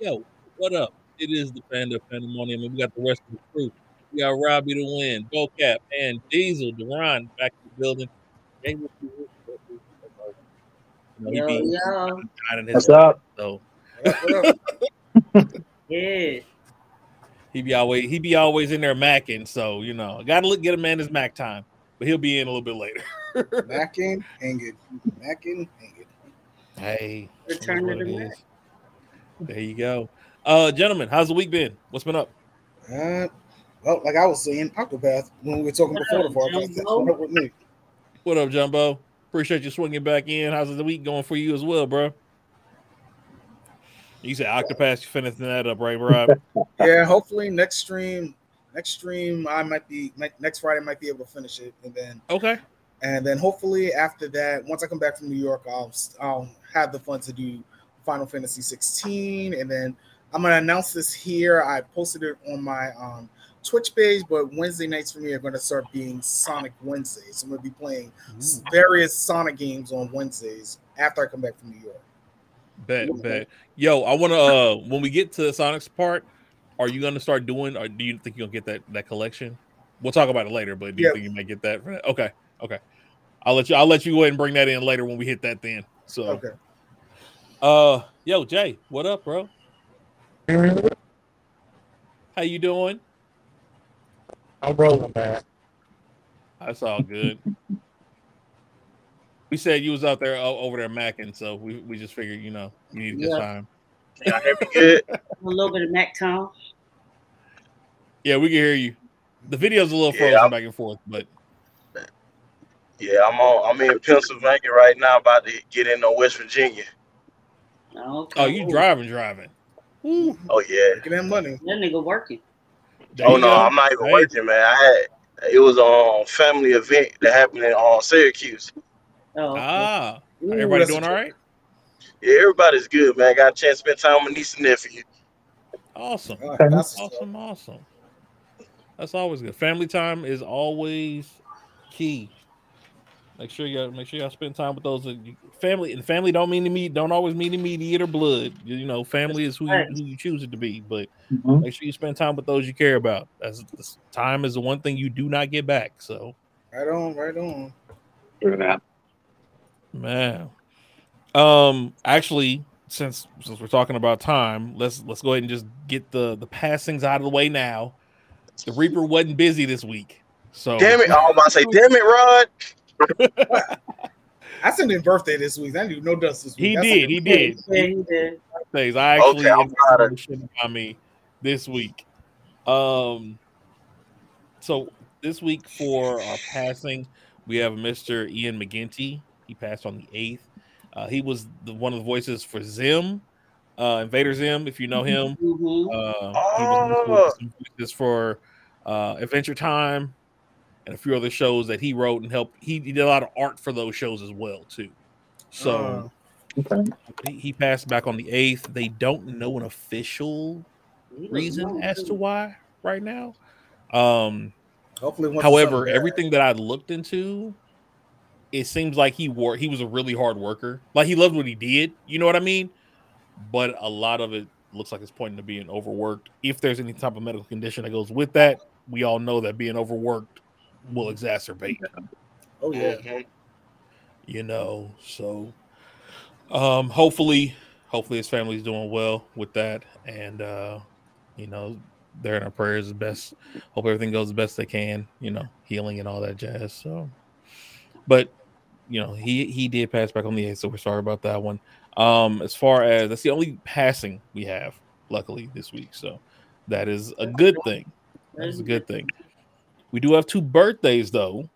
Yo, what up? It is the Panda Pandemonium, and we got the rest of the crew. We got Robbie the Win, Bocap, and Diesel, Deron back in the building. Jay will be with us. You know, he Yo, yo. hiding his What's up? So Yeah. he be always he be always in there macking. So you know, gotta look get a man his Mac time, but he'll be in a little bit later. Macking, hang it. Macking, hang it. Hey, Return to the Mac. is. There you go. Uh, gentlemen, how's the week been? What's been up? Uh, well, like I was saying, Octopath when we were talking before the podcast. That's what up with me. What up, Jumbo? Appreciate you swinging back in. How's the week going for you as well, bro? You said Octopath, you finishing that up, right, Rob? Yeah, hopefully next stream, next stream I might be next Friday I might be able to finish it, and then okay. and then hopefully after that, once I come back from New York, I'll I'll have the fun to do Final Fantasy 16, and then I'm gonna announce this here. I posted it on my um, Twitch page, but Wednesday nights for me are going to start being Sonic Wednesdays. So I'm going to be playing s- various Sonic games on Wednesdays after I come back from New York. Bet, bet. Yo, I want to. uh When we get to the Sonic's part, are you going to start doing, or do you think you'll get that that collection? We'll talk about it later, but do you Yeah. think you might get that? For that? Okay, okay. I'll let you. I'll let you go ahead and bring that in later when we hit that. Then. So, Okay. Uh, yo, Jay, what up, bro? How you doing? I'm rolling, man. That's all good. we said you was out there o- over there macking, so we, we just figured, you know, you need a good Yeah. time. Can y'all hear me good? A little bit of Mac Town. Yeah, we can hear you. The video's a little frozen I'm- back and forth, but Yeah, I'm on. I'm in Pennsylvania right now, about to get into West Virginia. Okay. oh, you driving, driving. Woo. Oh yeah. Making that money. That nigga working. There oh you no, go. I'm not even Hey, working, man. I had it was a um, family event that happened in on Syracuse. Oh, okay. Ah, Ooh, everybody doing all right? Yeah, everybody's good, man. Got a chance to spend time with my niece and nephew. Awesome. All right, that's. Awesome, awesome. That's always good. Family time is always key. Make sure you make sure y'all spend time with those that you, family. And family don't mean to meet, don't always mean immediate or blood. You, you know, family is who you, who you choose it to be. But Mhm. make sure you spend time with those you care about. As this time is the one thing you do not get back. So, Right on, right on. Look at that. man. Um, actually, since since we're talking about time, let's let's go ahead and just get the the passings out of the way now. The Reaper wasn't busy this week, so Damn it! I was about to say, damn it, Rod. I sent him birthday this week. I didn't do no dust this week. he I did. sent He did. Yeah, he did. Things I actually Okay, I'm ended proud up of- shit on me this week. Um, so this week for our passing, we have Mr. Ian McGinty. He passed on the eighth. Uh, he was the, one of the voices for Zim, uh, Invader Zim, if you know him. hmm Uh, he was Oh. voices for uh, Adventure Time and a few other shows that he wrote and helped. He, he did a lot of art for those shows as well too. So Uh, Okay. he, he passed back on the eighth. They don't know an official reason as to why right now. Um, hopefully, once however, everything that I looked into, it seems like he wore he was a really hard worker. Like he loved what he did. You know what I mean? But a lot of it looks like it's pointing to being overworked. If there's any type of medical condition that goes with that, we all know that being overworked will exacerbate. Oh yeah. You know so um hopefully hopefully his family's doing well with that and uh you know they're in our prayers the best hope everything goes the best they can you know healing and all that jazz so. But you know he he did pass back on the eighth so we're sorry about that one. Um as far as that's the only passing we have luckily this week so that is a good. thing. That is a good thing we do have two birthdays though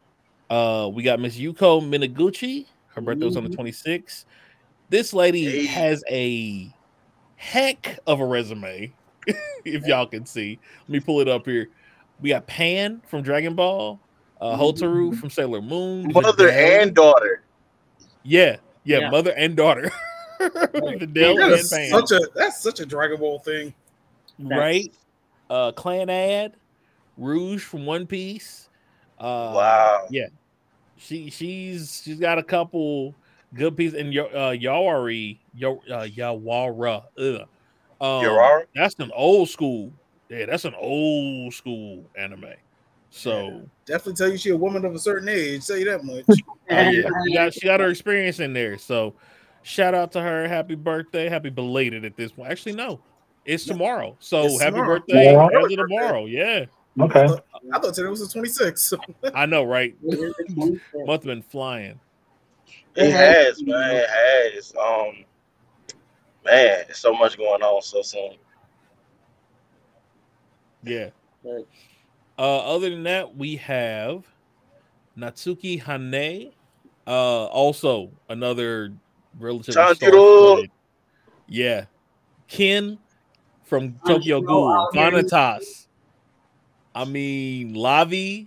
uh, we got Miss Yuko Minaguchi. Her birthday was on the Mhm. 26th. This lady Hey. has a heck of a resume, if y'all can see. Let me pull it up here. We got Pan from Dragon Ball, uh, Hotaru from Sailor Moon, Mother and daughter. yeah, yeah, Yeah. mother and daughter. Videl That and Pan, such a that's such a Dragon Ball thing. right? Uh, Clannad, Rouge from One Piece. Uh, Wow. Yeah, she she's she's got a couple good pieces and Yo- uh Yawari Yo uh Yawara ugh. Um, that's an old school. Yeah, that's an old school anime. So Definitely tell you she a woman of a certain age. Tell you that much. uh, yeah, she got she got her experience in there. So shout out to her. Happy birthday. Happy belated at this point. Actually, no, it's tomorrow. So It's happy tomorrow. birthday Tomorrow? as of tomorrow. Yeah, Okay. I thought today was the 26th. I know, right? Yeah. Month been flying. It has, man. It has. Um, man, so much going on so soon. Yeah. Uh, other than that, we have Natsuki Hanae. Uh, also another relatively Tanjiro. Yeah, Ken from Tokyo Tanjiro Ghoul, out. Vanitas. I mean, Lavi,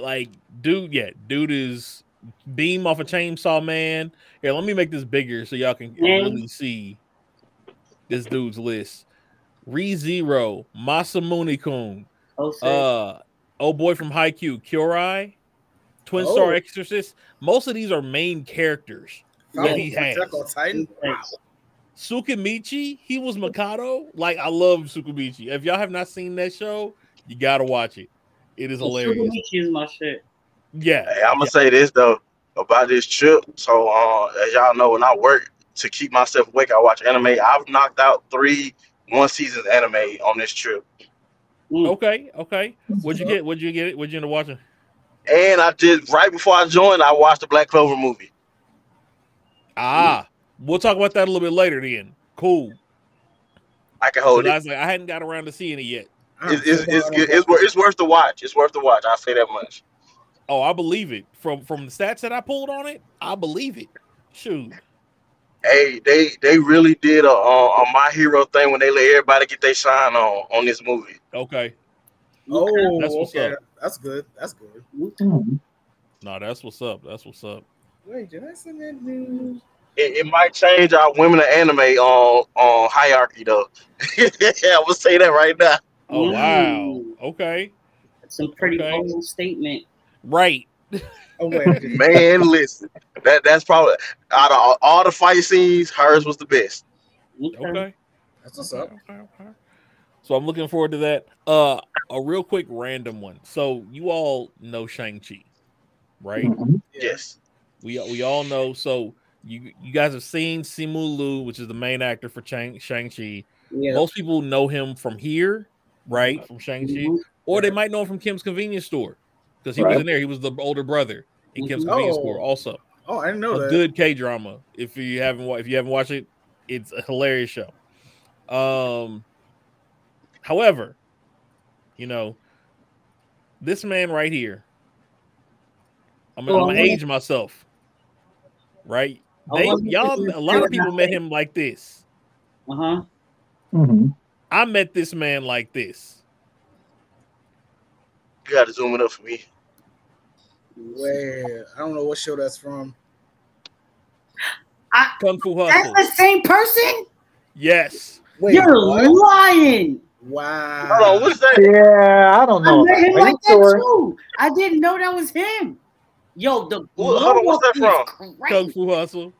like, dude, yeah, dude is beam off a chainsaw man. Here, let me make this bigger so y'all can Yeah. really see this dude's list. Re Zero, Masamune Kun, oh, uh, oh boy from Haikyuu, Kyurai, Twin Oh. Star Exorcist. Most of these are main characters. Yeah, he has. Attack on Titan. Wow. Sukamichi, he was Mikado. Like I love Sukamichi. If y'all have not seen that show, you gotta watch it. It is hilarious. Is my shit. Yeah, Hey, I'm gonna say this though about this trip. So, uh, as y'all know, when I work to keep myself awake, I watch anime. I've knocked out three one season anime on this trip, Mm. okay, okay. What'd you get? What'd you get? What'd you end up watching? and I did right before I joined. I watched the Black Clover movie. Ah, we'll talk about that a little bit later. Then, cool. I can 'Cause hold I it. was like, I hadn't got around to seeing it yet. It's, it's, it's, good. it's, wor- it's worth the watch. It's worth the watch. I say that much. Oh, I believe it. From from the stats that I pulled on it, I believe it. Shoot. Hey, they they really did a, a, a my hero thing when they let everybody get their shine on on this movie. Okay. Oh, That's what's okay. up. That's good. That's good. Mhm. No, that's what's up. That's what's up. Wait, did I send that news? It, it might change our women of anime on on hierarchy though. Yeah, I will say that right now. Oh wow. Mm. Okay. That's a pretty Okay. bold statement. Right. Oh Man, listen, that that's probably out of all, all the fight scenes, hers was the best. Okay. Okay. that's what's up. Okay, okay. So I'm looking forward to that. Uh a real quick random one. So you all know Shang-Chi, right? Mhm. Yes. We we all know. So you you guys have seen Simu Liu, which is the main actor for Shang Shang-Chi. Yeah. Most people know him from here, right? From Shang-Chi. Mhm. Or they might know him from Kim's Convenience Store. Because he was in there. He was the older brother in Kim's Mhm. Convenience Oh. Store also. Oh, I didn't know a that. good K drama. If you haven't if you haven't watched it, it's a hilarious show. Um, however, you know, this man right here, I'm, Oh, I'm gonna age myself, right? They y'all, a lot of people met him like this. Uh huh. Mhm. I met this man like this. You got to zoom it up for me. Wait, I don't know what show that's from. Kung Fu Hustle. That's the same person. Yes. Wait, You're what? lying. Wow. Hold on, what's that? Yeah, I don't know. I know. met him like that sure? too. I didn't know that was him. Yo, the Well, hold on, what's that from? is Kung. Fu Hustle.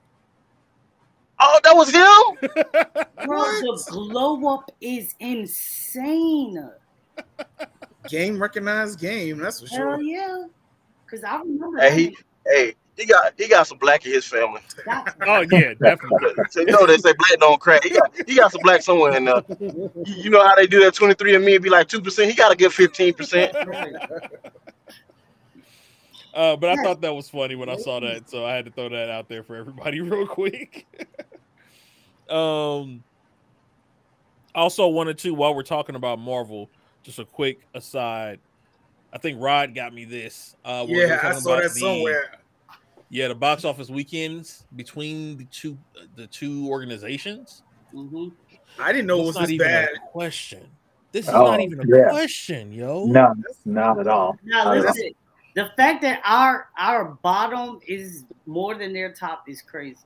Oh, that was him. Bro, What? the glow up is insane. Game recognized game. That's for Hell sure. yeah. Cause I remember Hey, that. he, hey, he got he got some black in his family. Oh yeah, definitely. So you know they say black don't crack. He got he got some black somewhere in there. You you know how they do that 23 and me and be like two percent. He got to get 15 percent. Uh, but I thought that was funny when I saw that, so I had to throw that out there for everybody real quick. um, also wanted to while we're talking about Marvel, just a quick aside. I think Rod got me this. Uh, yeah, I saw that the- somewhere. Yeah, the box office weekends between the two the two organizations. Mhm. I didn't know it was not this even bad. a question. This is Oh, not even a yeah. question, yo. No, not at all. Now Not at all. listen, the fact that our our bottom is more than their top is crazy.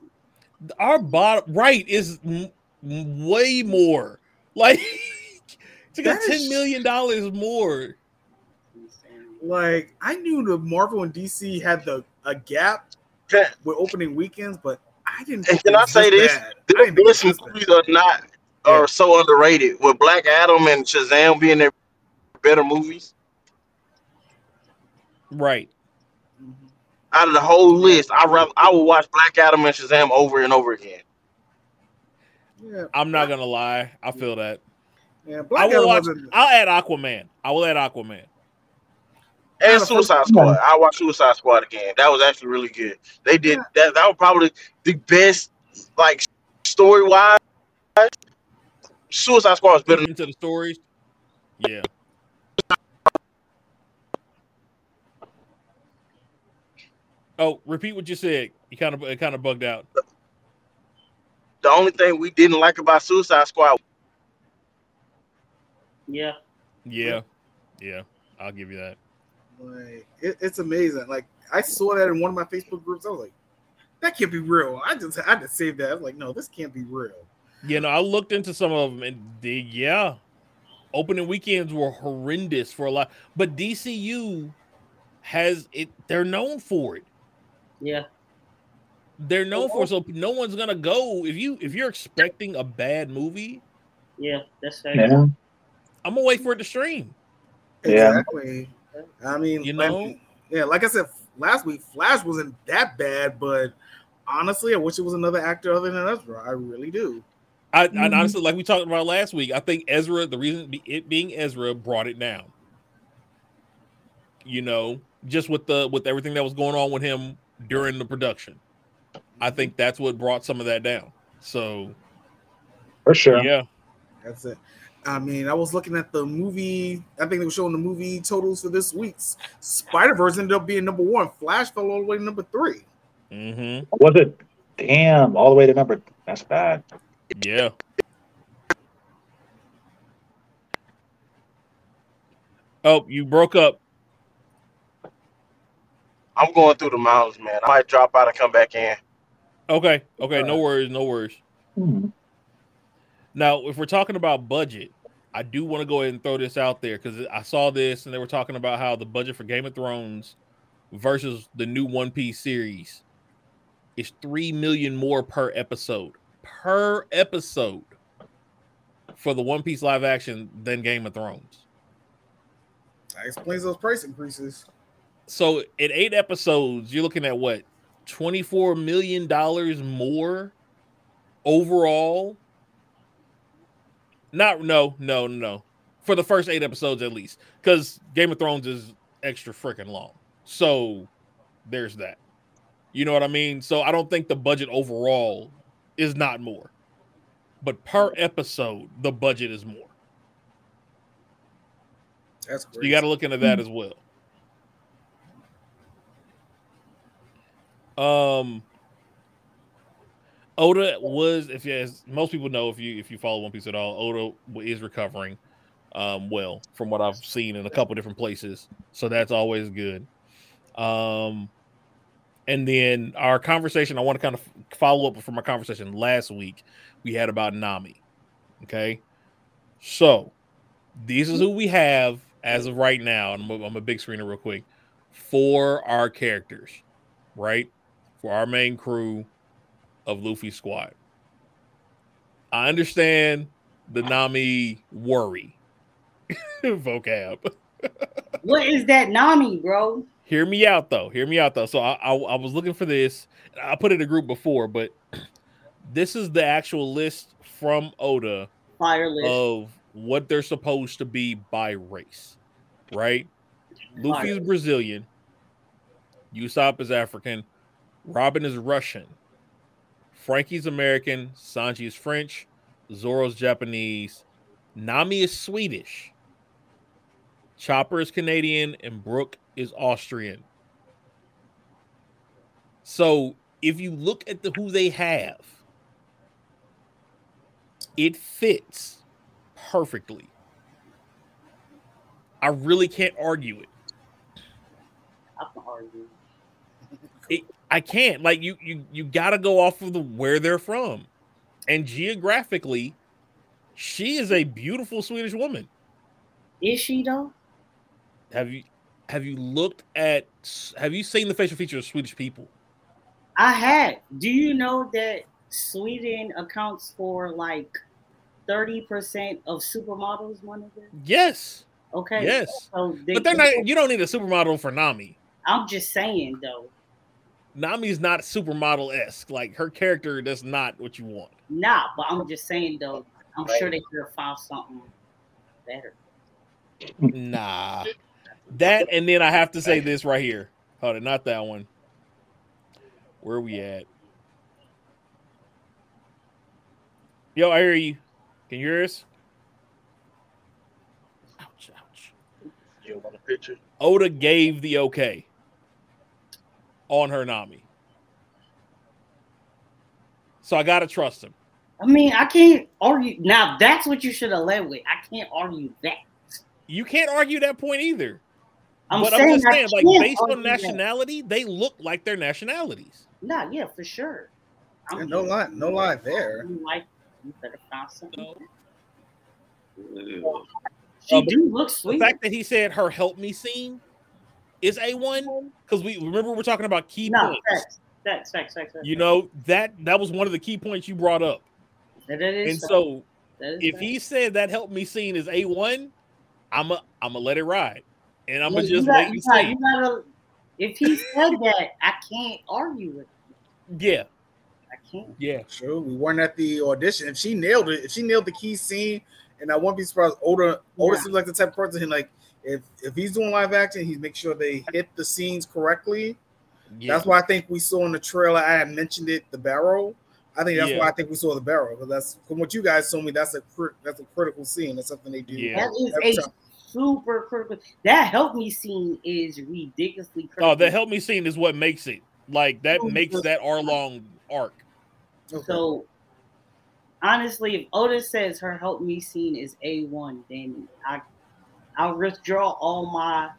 our bottom right is m- m- way more like it's got That is- ten million dollars more. Like I knew the Marvel and DC had the a gap Can, with opening weekends, but I didn't. And can I say this this? bad. I didn't think it there's was some this bad. movies are not are so underrated. With Black Adam and Shazam being their better movies, Right. Out of the whole list, I rather I would watch Black Adam and Shazam over and over again. Yeah, I'm not gonna lie. I feel that. yeah. I Black will Adam watch. wasn't. I'll add Aquaman. I will add Aquaman. And Suicide Squad. I watched Suicide Squad again. That was actually really good. They did that. That was probably the best, like story wise. Suicide Squad was better. into the stories. Yeah. Oh, repeat what you said. You kind of it kind of bugged out. The only thing we didn't like about Suicide Squad Yeah. Yeah, yeah. I'll give you that. Like it, it's amazing. Like I saw that in one of my Facebook groups. I was like, that can't be real. I just I had to save that. I was like, no, this can't be real. You know, I looked into some of them, and they, yeah, opening weekends were horrendous for a lot. But DCU has it; they're known for it. Yeah. They're known for so no one's gonna go if you if you're expecting a bad movie. Yeah. That's fair. Yeah. I'm gonna wait for it to stream. Yeah. Exactly. I mean, You like- know? yeah, like I said last week, Flash wasn't that bad, but honestly, I wish it was another actor other than Ezra. I really do. I, I Mhm. honestly, like we talked about last week, I think Ezra, the reason it being Ezra, brought it down. You know, just with the with everything that was going on with him during the production, I think that's what brought some of that down. So For sure. yeah, That's it. I mean, I was looking at the movie. I think they were showing the movie totals for this week's Spider Verse ended up being number one. Flash fell all the way to number three. mm-hmm. Was it? Damn, all the way to number. That's bad. yeah. Oh, you broke up. I'm going through the mountains, man. I might drop out and come back in. Okay, okay, no worries, no worries. Hmm. Now, if we're talking about budget, I do want to go ahead and throw this out there because I saw this and they were talking about how the budget for Game of Thrones versus the new One Piece series is three million more per episode. Per episode for the One Piece live action than Game of Thrones. That explains those price increases. So in eight episodes, you're looking at what? $24 million more overall? Not no, no, no. For the first eight episodes at least. Because Game of Thrones is extra freaking long. So there's that. You know what I mean? So I don't think the budget overall is not more. But per episode, the budget is more. That's So you got to look into that as well. Um, Oda was, if you, as most people know, if you if you follow One Piece at all, Oda is recovering, um, well from what I've seen in a couple different places. So that's always good. Um, and then our conversation, I want to kind of follow up from our conversation last week we had about Nami. Okay, so this is who we have as of right now. I'm a, I'm a big screener real quick for our characters, right? For our main crew of Luffy squad. I understand the Nami worry vocab. What is that Nami, bro? Hear me out though. Hear me out though. So I, I, I was looking for this. I put it in a group before, but this is the actual list from Oda Fire list. of what they're supposed to be by race, right? Luffy is Brazilian, Usopp is African, Robin is Russian, Franky's American, Sanji is French, Zoro's Japanese, Nami is Swedish, Chopper is Canadian, and Brook is Austrian. So if you look at the who they have, it fits perfectly. I really can't argue it. I can argue. I can't. Like you you you got to go off of the where they're from. And geographically, she is a beautiful Swedish woman. Is she though? Have you have you looked at have you seen the facial features of Swedish people? I had. Do you know that Sweden accounts for like thirty percent of supermodels, one of them. Yes, Okay. yes. So they, But they're not. You don't need a supermodel for Nami. I'm just saying though. Nami's not supermodel esque. Like her character, that's not what you want. Nah, but I'm just saying though. I'm sure they could have found something better. Nah, that and then I have to say this right here. Hold it, not that one. Where we at? Yo, I hear you. Can you hear us? Ouch, ouch. You want a picture? Oda gave the okay on her Nami. So I gotta trust him. I mean, I can't argue. Now that's what you should have led with. I can't argue that. You can't argue that point either. I'm but saying I'm just I saying, like based on argue that. nationality, they look like their nationalities. Nah, yeah, for sure. Yeah, no lie, no lie there. Like, you better find something. So, She Uh, do look sweet. the fact that he said her help me scene is a one because we remember we're talking about key no, points. facts, facts, facts, facts, facts. You know that that was one of the key points you brought up, that is and fact. so That is if fact. he said that help me scene is a one, I'm a I'm gonna let it ride, and I'm Yeah, gonna you just got- wait you and got- see. you gotta- if he said that, I can't argue with. It. Yeah, I can't. yeah, Sure, we weren't at the audition. If she nailed it, if she nailed the key scene, and I won't be surprised. Oda, Oda Yeah. seems like the type of person. Like if if he's doing live action, he's make sure they hit the scenes correctly. yeah. That's why I think we saw in the trailer. I had mentioned it, the barrel. I think that's Yeah. why I think we saw the barrel because that's from what you guys told me. That's a cri- that's a critical scene. That's something they do. Yeah. That is a time. super critical. That help me scene is ridiculously critical. Oh, the help me scene is what makes it like that Oh, makes just- that Arlong arc. Okay. So honestly, if Oda says her help me scene is a one, then I I'll withdraw all my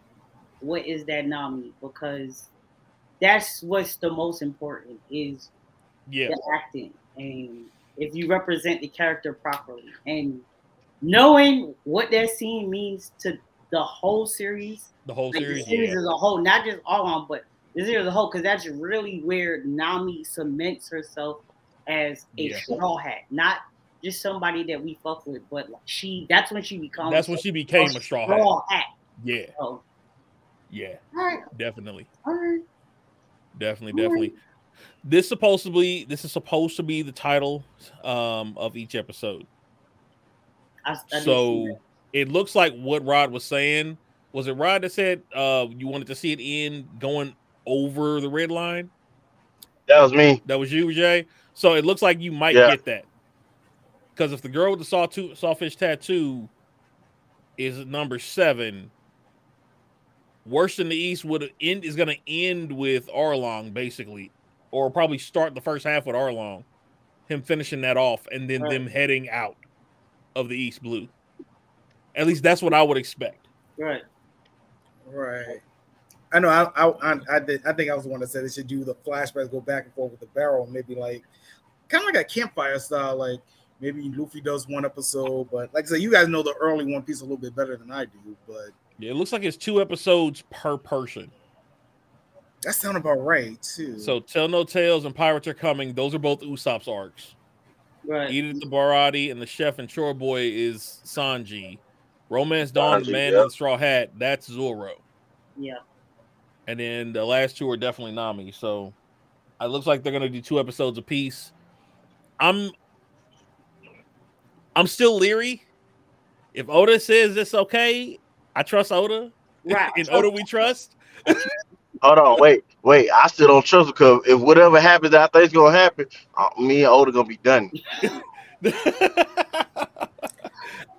what is that Nami because that's what's the most important is Yeah, the acting and if you represent the character properly and knowing what that scene means to the whole series the whole like the series. series Yeah, as a whole, not just Arlong, but the series as a whole, because that's really where Nami cements herself as a Yeah. straw hat, not just somebody that we fuck with, but like she. That's when she becomes. that's when she became a straw straw hat. Yeah, So, yeah, all right, definitely. all right. Definitely, Alright. definitely. This supposed to be this is supposed to be the title um of each episode. I, I So it looks like what Rod was saying. Was it Rod that said uh you wanted to see it in going over the red line? That was me. That was you, Jay. So it looks like you might Yeah. get that. Because if the girl with the saw two, sawfish tattoo is number seven, worse than the East would end is going to end with Arlong basically, or probably start the first half with Arlong, him finishing that off, and then Right. them heading out of the East Blue. At least that's what I would expect. right. Right. I know. I I I, I, did, I think I was the one that said they should do the flashbacks, go back and forth with the barrel, maybe like kind of like a campfire style. Like maybe Luffy does one episode, but like I said, you guys know the early One Piece a little bit better than I do. But Yeah, it looks like it's two episodes per person. that sounds about right too. So Tell No Tales and Pirates Are Coming. Those are both Usopp's arcs. Right. Edith the Baratie and the chef and chore boy is Sanji. Romance Dawn, the Sanji, man yeah. in the straw hat, that's Zoro. Yeah. And then the last two are definitely Nami. So it looks like they're gonna do two episodes a piece. I'm I'm still leery. If Oda says it's okay, I trust Oda. Right. In Oda we trust. Hold on, wait, wait. I still don't trust him because if whatever happens that I think's gonna happen, uh, me and Oda gonna be done.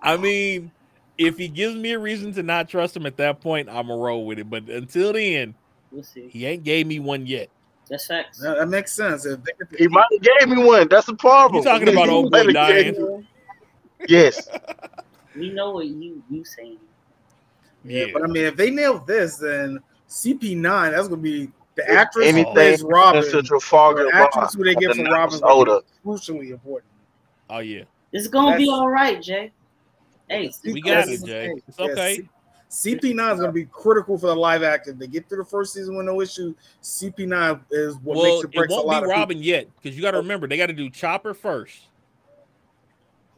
I mean, if he gives me a reason to not trust him at that point, I'm a roll with it. But until then, We'll see. he ain't gave me one yet. That's facts. that, that makes sense. If they could, He might have gave me one. That's the problem. You talking about old boy might have gave dying? Me- Yes. We know what you you saying. yeah, Yeah. but I mean, if they nail this, then CP9 that's gonna be the actress who Anything plays Robin. Mr. Trafalgar The actress who they get from and Robin is Oda. crucially important. Oh yeah, It's gonna be all right, Jay. Hey, we got it, Jay. It's Yeah, okay. C- CP9 is going to be critical for the live action. They get through the first season with no issue. CP9 is what Well, makes it it breaks a won't lot be of Robin yet because you got to remember they got to do Chopper first.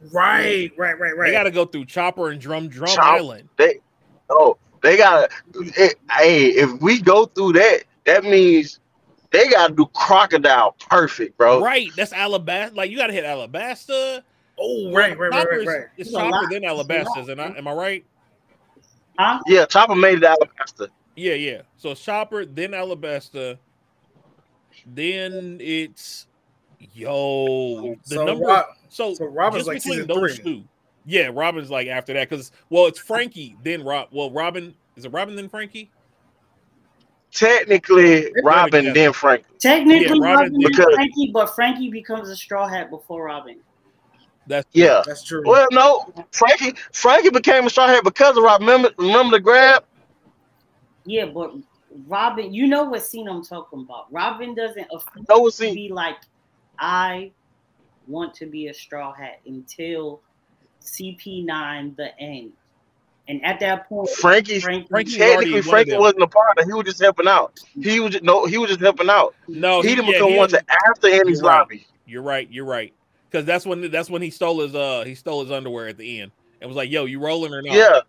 People. Right, right, right, right. They got to go through Chopper and Drum Drum Chop- Island. They oh they got to hey if we go through that that means they got to do crocodile perfect, bro. Right, that's Alabasta. Like you got to hit Alabasta. oh, right, right, right, right, right. It's It's Chopper lot. then It's Alabasta, lot. and I, am I right? Huh? Yeah, Chopper made it to Alabasta. Yeah, yeah. So it's Chopper, then Alabasta, then it's yo the so, number. Rob, so so Robin's just like between season those three. two. Yeah, Robin's like after that because well, it's Franky then Rob. Well, Robin is it Robin then Franky? Technically, Robin together. then Franky. Technically, Yeah, Robin Robin is because- Franky, but Franky becomes a straw hat before Robin. That's Yeah. that's true. Well, no, Franky Franky became a straw hat because of Robin. Remember, remember the grab? Yeah, but Robin, you know what scene I'm talking about. Robin doesn't No, was be like, I want to be a straw hat until CP9 the end. And at that point, Franky. Franky, Franky's already Technically, Franky wasn't a part of. He was just helping out. He was just, no. He was just helping out. no. he didn't yeah, become one didn't- to after Andy's You're right. lobby. You're right. You're right. Because that's when that's when he stole his uh he stole his underwear at the end and was like, "Yo, you rolling or not?" Yeah,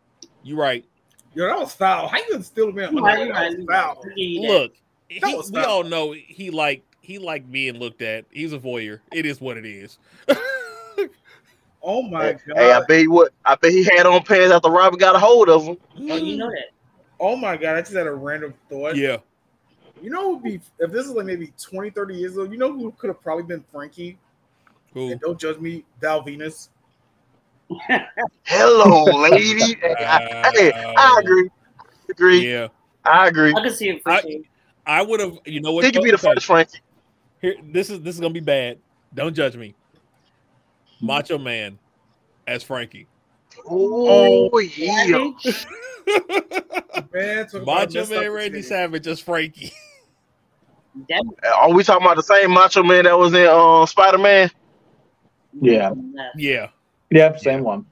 you right. Yo, that was foul. How you gonna steal me? You right, you That right, was you foul. right. I'll give you that. Look, he, we all know he like he liked being looked at. He's a voyeur. It is what it is. Oh my hey, god. hey, I bet he what? I bet he had on pants after Robin got a hold of him. Oh, you know that. Oh my god, I just had a random thought. yeah. You know, would be if this is like maybe 20, 30 years ago, you know who could have probably been Franky? Who? And don't judge me, Val Venis. Hello, lady. hey, I, hey, I uh, agree. I agree. Yeah. I agree. I can see it for I- I would have. You know what? He could be the first Franky. Here, this is this is gonna be bad. Don't judge me. Macho Man as Franky. Oh, yeah. Man, Macho Man Randy. Savage as Franky. That- Are we talking about the same Macho Man that was in uh, Spider Man? Yeah. Yeah. Yep, same one.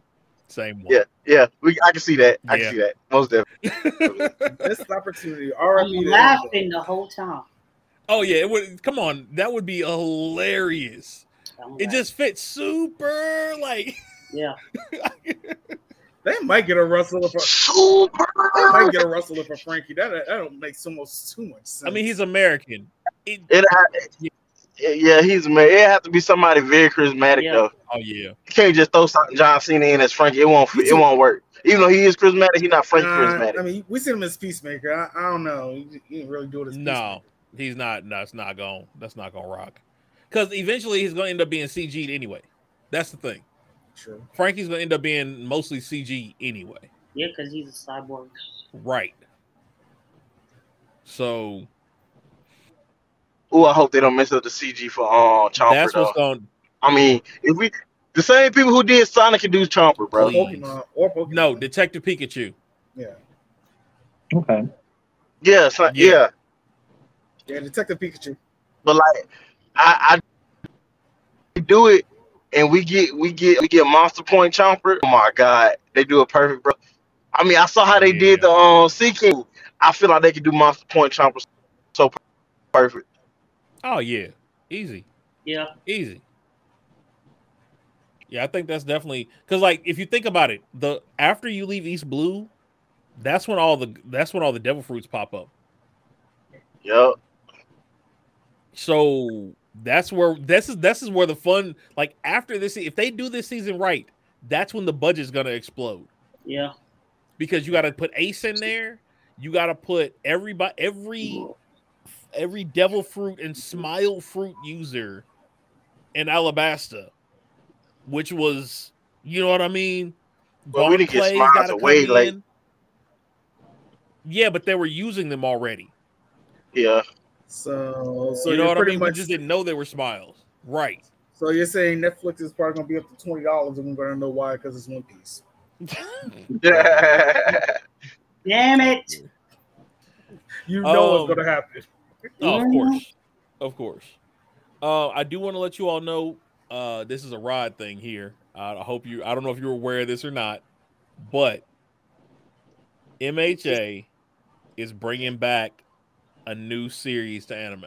Same one. Yeah, yeah. We, I can see that. I Yeah. can see that. Most definitely. Missed opportunity. I'm laughing the whole time. Oh yeah. It would. Come on. That would be hilarious. I'm It just fits super. Like. yeah. They might get a rustler for. Super. They might get a rustler for Franky. That that don't make so much too much sense. I mean, he's American. It, It, ha- yeah, he's man. It have to be somebody very charismatic Yeah. though. oh yeah. You can't just throw something John Cena in as Franky. It won't. It won't work. Even though he is charismatic, he's not Franky Nah, charismatic. I mean, we see him as Peacemaker. I, I don't know. He, he didn't really do it as No, he's not. No, it's not going. That's not going to rock. Because eventually he's going to end up being CG'd anyway. That's the thing. True. Franky's going to end up being mostly CG anyway. Yeah, because he's a cyborg. Right. So Oh, I hope they don't mess up the CG for uh, Chopper that's though. what's going. I mean, if we the same people who did Sonic can do Chopper, bro. Pokemon or Pokemon. No, Detective Pikachu. Yeah. Okay. Yeah, so, Yeah. yeah, Yeah, Detective Pikachu. But like, I, I do it, and we get we get we get Monster Point Chopper. Oh my god, they do it perfect, bro. I mean, I saw how they Yeah. did the um Sea King. I feel like they could do Monster Point Chopper so perfect. Oh yeah, easy, Yeah. easy. Yeah, I think that's definitely because, like, if you think about it, the after you leave East Blue, that's when all the that's when all the devil fruits pop up. Yep. So that's where this is this is where the fun like after this if they do this season right, that's when the budget's gonna explode Yeah. because you got to put Ace in there, you got to put everybody every every devil fruit and smile fruit user in Alabasta, which was you know what I mean. Well, we didn't get Clay's Smiles gotta till way come late. in. Yeah, but they were using them already. Yeah. So, so you know what I pretty mean? We much. just didn't know they were smiles, right? So you're saying Netflix is probably gonna be up to twenty dollars, and we're gonna know why because it's One Piece. Damn it. You know Um, what's gonna happen. Oh, of course, of course. Uh, I do want to let you all know uh, this is a rod thing here. Uh, I hope you. I don't know if you're aware of this or not, but MHA is bringing back a new series to anime.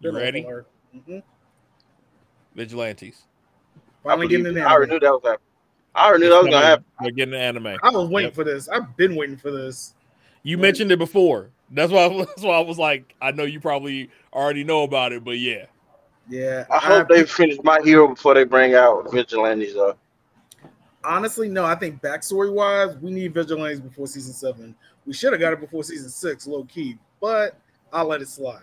You ready? hmm Vigilantes. I, Finally believe getting it. an I already knew that was happening. I already knew that was gonna happen. We're getting the anime. I was waiting Yep. for this. I've been waiting for this. You mentioned it before. That's why. That's why I was like, I know you probably already know about it, but yeah, Yeah. I hope they finish my hero before they bring out vigilantes. Though. honestly no. I think backstory wise, we need vigilantes before season seven. We should have got it before season six, low key, but I'll let it slide.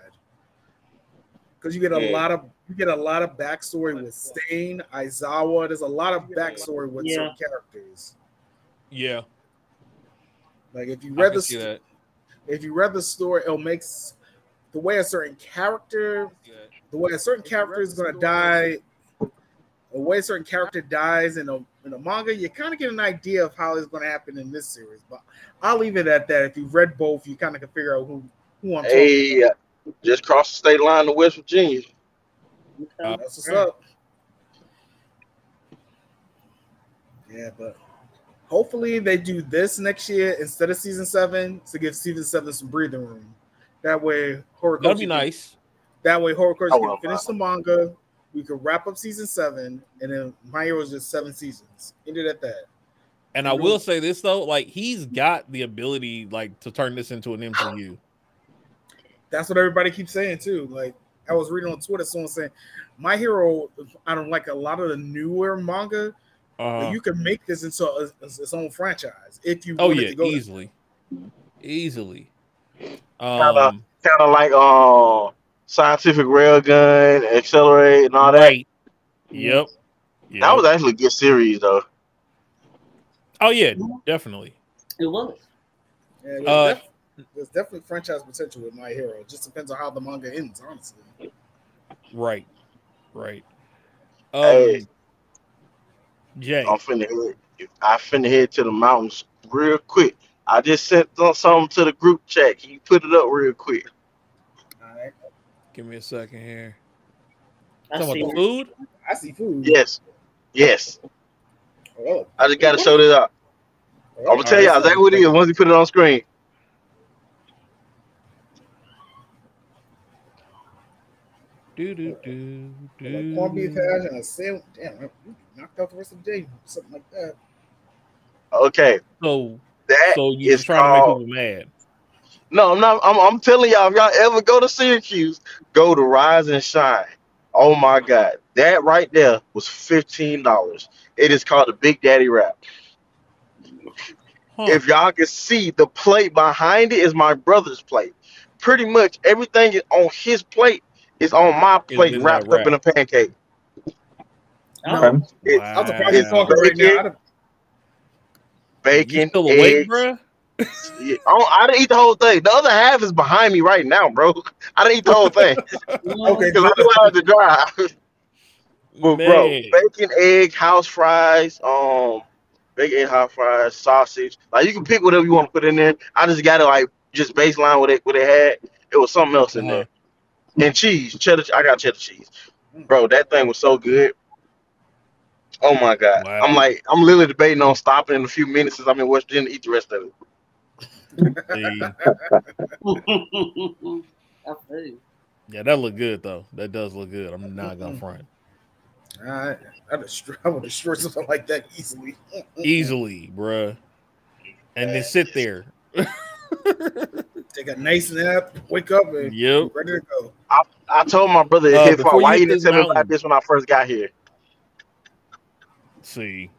Because you get a Yeah. lot of you get a lot of backstory with Stain, Aizawa. There's a lot of backstory with Yeah. certain characters. yeah. Like if you read the see that. if you read the story, it'll make the way a certain character, the way a certain character is gonna die, the way a certain character dies in a in a manga, you kind of get an idea of how it's gonna happen in this series. But I'll leave it at that. If you've read both, you kind of can figure out who who I'm talking. Hey, just cross the state line to West Virginia. Uh, That's what's up. Yeah, but hopefully they do this next year instead of season seven to give season seven some breathing room. That way, Horikoshi That'd be nice. That way, Horikoshi I can will, finish uh, the manga. We could wrap up season seven, and then My Hero is just seven seasons. Ended at that. And I will say this though, like he's got the ability, like to turn this into an MCU. That's what everybody keeps saying too. Like I was reading on Twitter, someone saying, "My Hero." I don't like a lot of the newer manga. but Uh, you can make this into a, its own franchise if you. oh wanted yeah, to go easily, easily. Kinda. Um, Kind of like um, scientific railgun, accelerate, and all that. right. Yep. Yep. That was actually a good series, though. oh yeah, definitely. It was. Yeah, there's, Uh, def- there's definitely franchise potential with My Hero. It just depends on how the manga ends, honestly. Right. Right. Um, Hey. Jay. I'm finna head. I finna head to the mountains real quick. I just sent something to the group chat. Can you put it up real quick? All right, Give me a second here. I Talking see. about the food. I see food. Yes, yes. Oh, I just gotta show this up. I'm gonna tell y'all exactly what it is once you put it on screen. Do do do Like corned beef hash and a sandwich. Damn, I- knocked out the rest of the day. Something like that. Okay, So, that so you is just trying to make people mad? No, I'm not. I'm, I'm telling y'all, if y'all ever go to Syracuse, go to Rise and Shine. Oh my God, that right there was fifteen dollars. It is called the Big Daddy Wrap. Huh. Hmm. If y'all can see, the plate behind it is my brother's plate. Pretty much everything on his plate is on my plate, in that wrapped up in a pancake. Oh, It, I'm surprised he's Wow. talking right now. I'd have- You bacon, still awake, eggs. bruh? Yeah, I, don't- I didn't eat the whole thing. The other half is behind me right now, bro. I didn't eat the whole thing Okay, because I knew I had to drive. But bro, Man. bacon, egg, house fries, um, bacon, egg, house fries, sausage. Like you can pick whatever you want to put in there. I just got to like just baseline what it what it had. It was something else in Uh-huh. there. And cheese, cheddar. I got cheddar cheese, bro. That thing was so good. Oh my god! Wow. I'm like I'm literally debating on stopping in a few minutes since I'm in West Virginia to eat the rest of it. See, I feel you. yeah, that look good though. That does look good. I'm not gonna front All right, I'd destroy, I would destroy something like that easily. easily, bruh. And then sit there. Take a nice nap, wake up, and Yep. ready to go. I told my brother Uh, his before. Why you he didn't tell me about this when I first got here? See,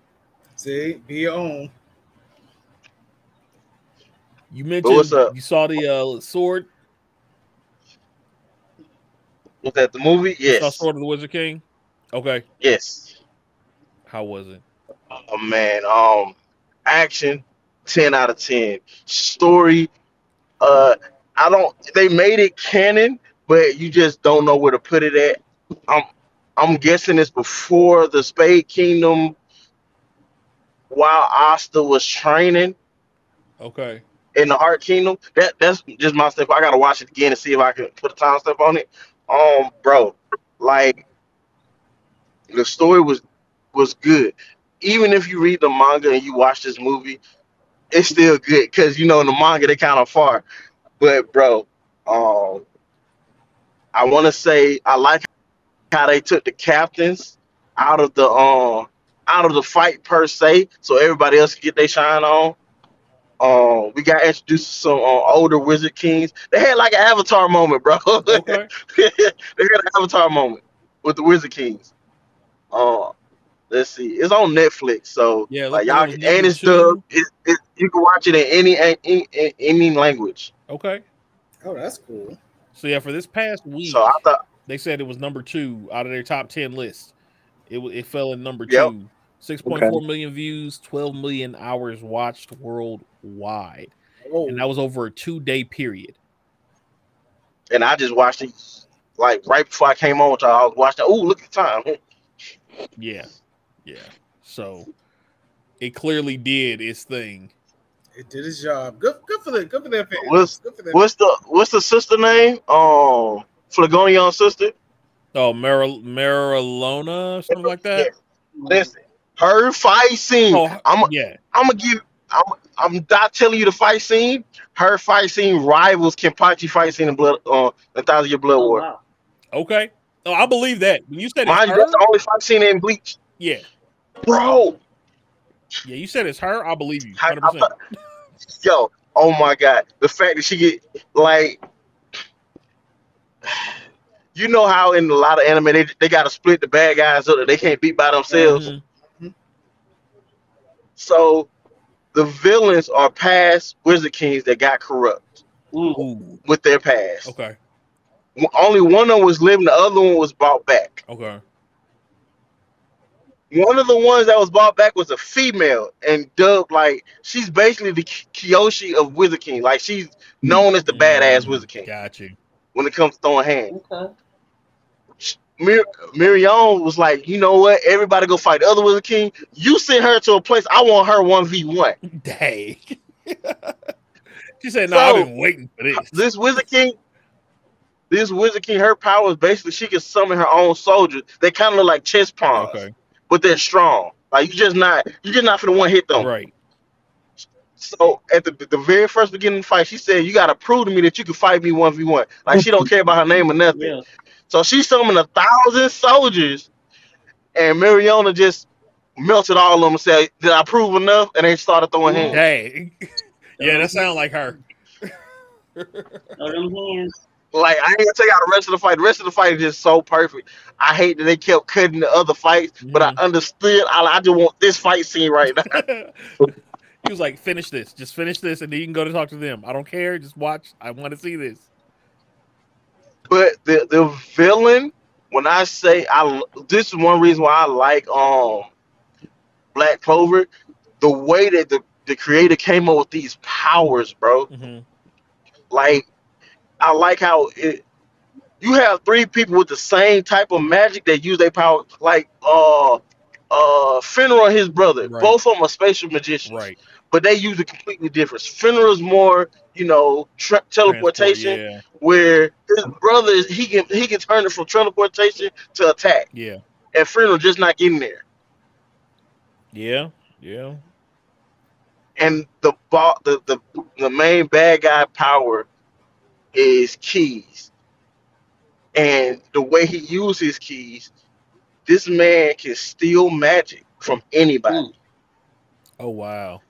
See, be your own. You mentioned you saw the uh, sword. Was that the movie? You Saw Yes. Sword of the Wizard King. Okay, Yes. how was it? Oh man. Um action, 10 out of 10. Story, uh I don't they made it canon, but you just don't know where to put it at. I'm I'm guessing it's before the Spade Kingdom while Asta was training Okay, in the Heart Kingdom. That that's just my stuff. I gotta watch it again and see if I can put a time step on it. Um, bro, like the story was was good. Even if you read the manga and you watch this movie, it's still good because you know in the manga they kind of far. But bro, um, I want to say I like how they took the captains. out of the um out of the fight per se, so everybody else can get their shine on. Um, we got introduced to some uh, older Wizard Kings. They had like an Avatar moment, bro. Okay. they had an Avatar moment with the Wizard Kings. Uh, let's see, it's on Netflix, so Yeah, like y'all it was and it's two. dubbed. It, it, you can watch it in any any, any, any language. Okay. Oh, that's cool. So yeah, for this past week, So I thought, they said it was number two out of their top ten list. It it fell in number Yep. two. Six point four million views, twelve million hours watched worldwide, Oh, and that was over a two day period. and I just watched it like right before I came on with y'all. I was watching. Oh, look at the time. Yeah, yeah. So it clearly did its thing. it did its job. Good, good for the good for that fans. What's- good for them. What's the what's the sister name? Um, Flagonion sister. Oh, Mar- Marilona, something like that. Listen, her fight scene. Oh, I'm yeah. I'm gonna give. I'm I'm not telling you the fight scene. Her fight scene rivals Kenpachi fight scene in Blood. Uh, a thousand year Blood Oh, War. wow. Okay. Oh, I believe that. When you said it's Mind you, her, that's the only fight scene in Bleach, yeah, bro. yeah. You said it's her. I believe you. I- Hundred I percent. thought- Yo, oh my god, the fact that she get like, you know how in a lot of anime they, they got to split the bad guys so that they can't beat by themselves. Mhm. So the villains are past Wizard Kings that got corrupt. Ooh. with their past. Okay. Only one of them was living, the other one was brought back. Okay. One of the ones that was brought back was a female and dubbed like she's basically the Ki- Kyoshi of Wizard King. Like she's known as the badass Mm, Wizard King Got you. when it comes to throwing hands. Okay. Mir- Miriam was like, you know what? Everybody go fight the other Wizard King. You send her to a place. I want her one v one. Dang. she said, "No, I've been waiting for this." This Wizard King, this Wizard King, her power is basically she can summon her own soldiers. They kind of look like chess pawns, Okay. but they're strong. Like you just not, you just not for the one hit them. Right. So at the the very first beginning of the fight, she said, "You got to prove to me that you can fight me one v one." Like she don't care about her name or nothing. Yeah. So she summoned a thousand soldiers, and Mariona just melted all of them and said, "Did I prove enough?" And they started throwing hands. Dang. yeah, that sounds like her. Throw them hands. Like I ain't gonna take out the rest of the fight. The rest of the fight is just so perfect. I hate that they kept cutting the other fights, but I Mhm. understood. I, I just want this fight scene right now. he was like, "Finish this. Just finish this, and then you can go to talk to them. I don't care. Just watch. I want to see this." But the the villain, when I say I, this is one reason why I like um Black Clover, the way that the the creator came up with these powers, bro. hmm Like I like how it. You have three people with the same type of magic that use their power, like uh uh Finral and his brother. Right. Both of them are spatial magicians, Right. but they use it completely different. Finral's more, you know, tra- teleportation, Transport, where his brother is he can he can turn it from teleportation to attack, Yeah. and Finral just not getting there. Yeah. Yeah. And the the the the main bad guy power is keys, and the way he uses keys, this man can steal magic from anybody. Oh wow.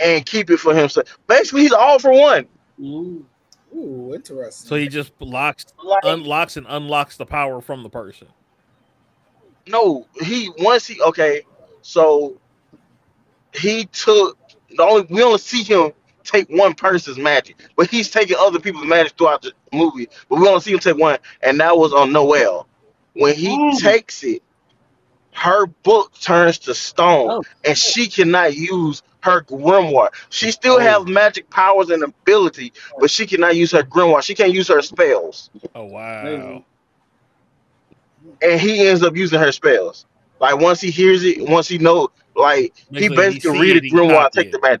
And keep it for himself. Basically, he's all for one. Mm. Ooh, interesting. So he just locks, Like, unlocks, and unlocks the power from the person. no, he once he okay, so he took the only we only see him take one person's magic, but he's taking other people's magic throughout the movie. But we only see him take one, and that was on Noel. When he Mm. takes it, her book turns to stone, Oh. and she cannot use her grimoire. She still Oh. has magic powers and ability, but she cannot use her grimoire. She can't use her spells, Oh wow. And he ends up using her spells. Like once he hears it, once he knows, like he Basically, basically he read see a it, he grimoire, copy take it. the magic.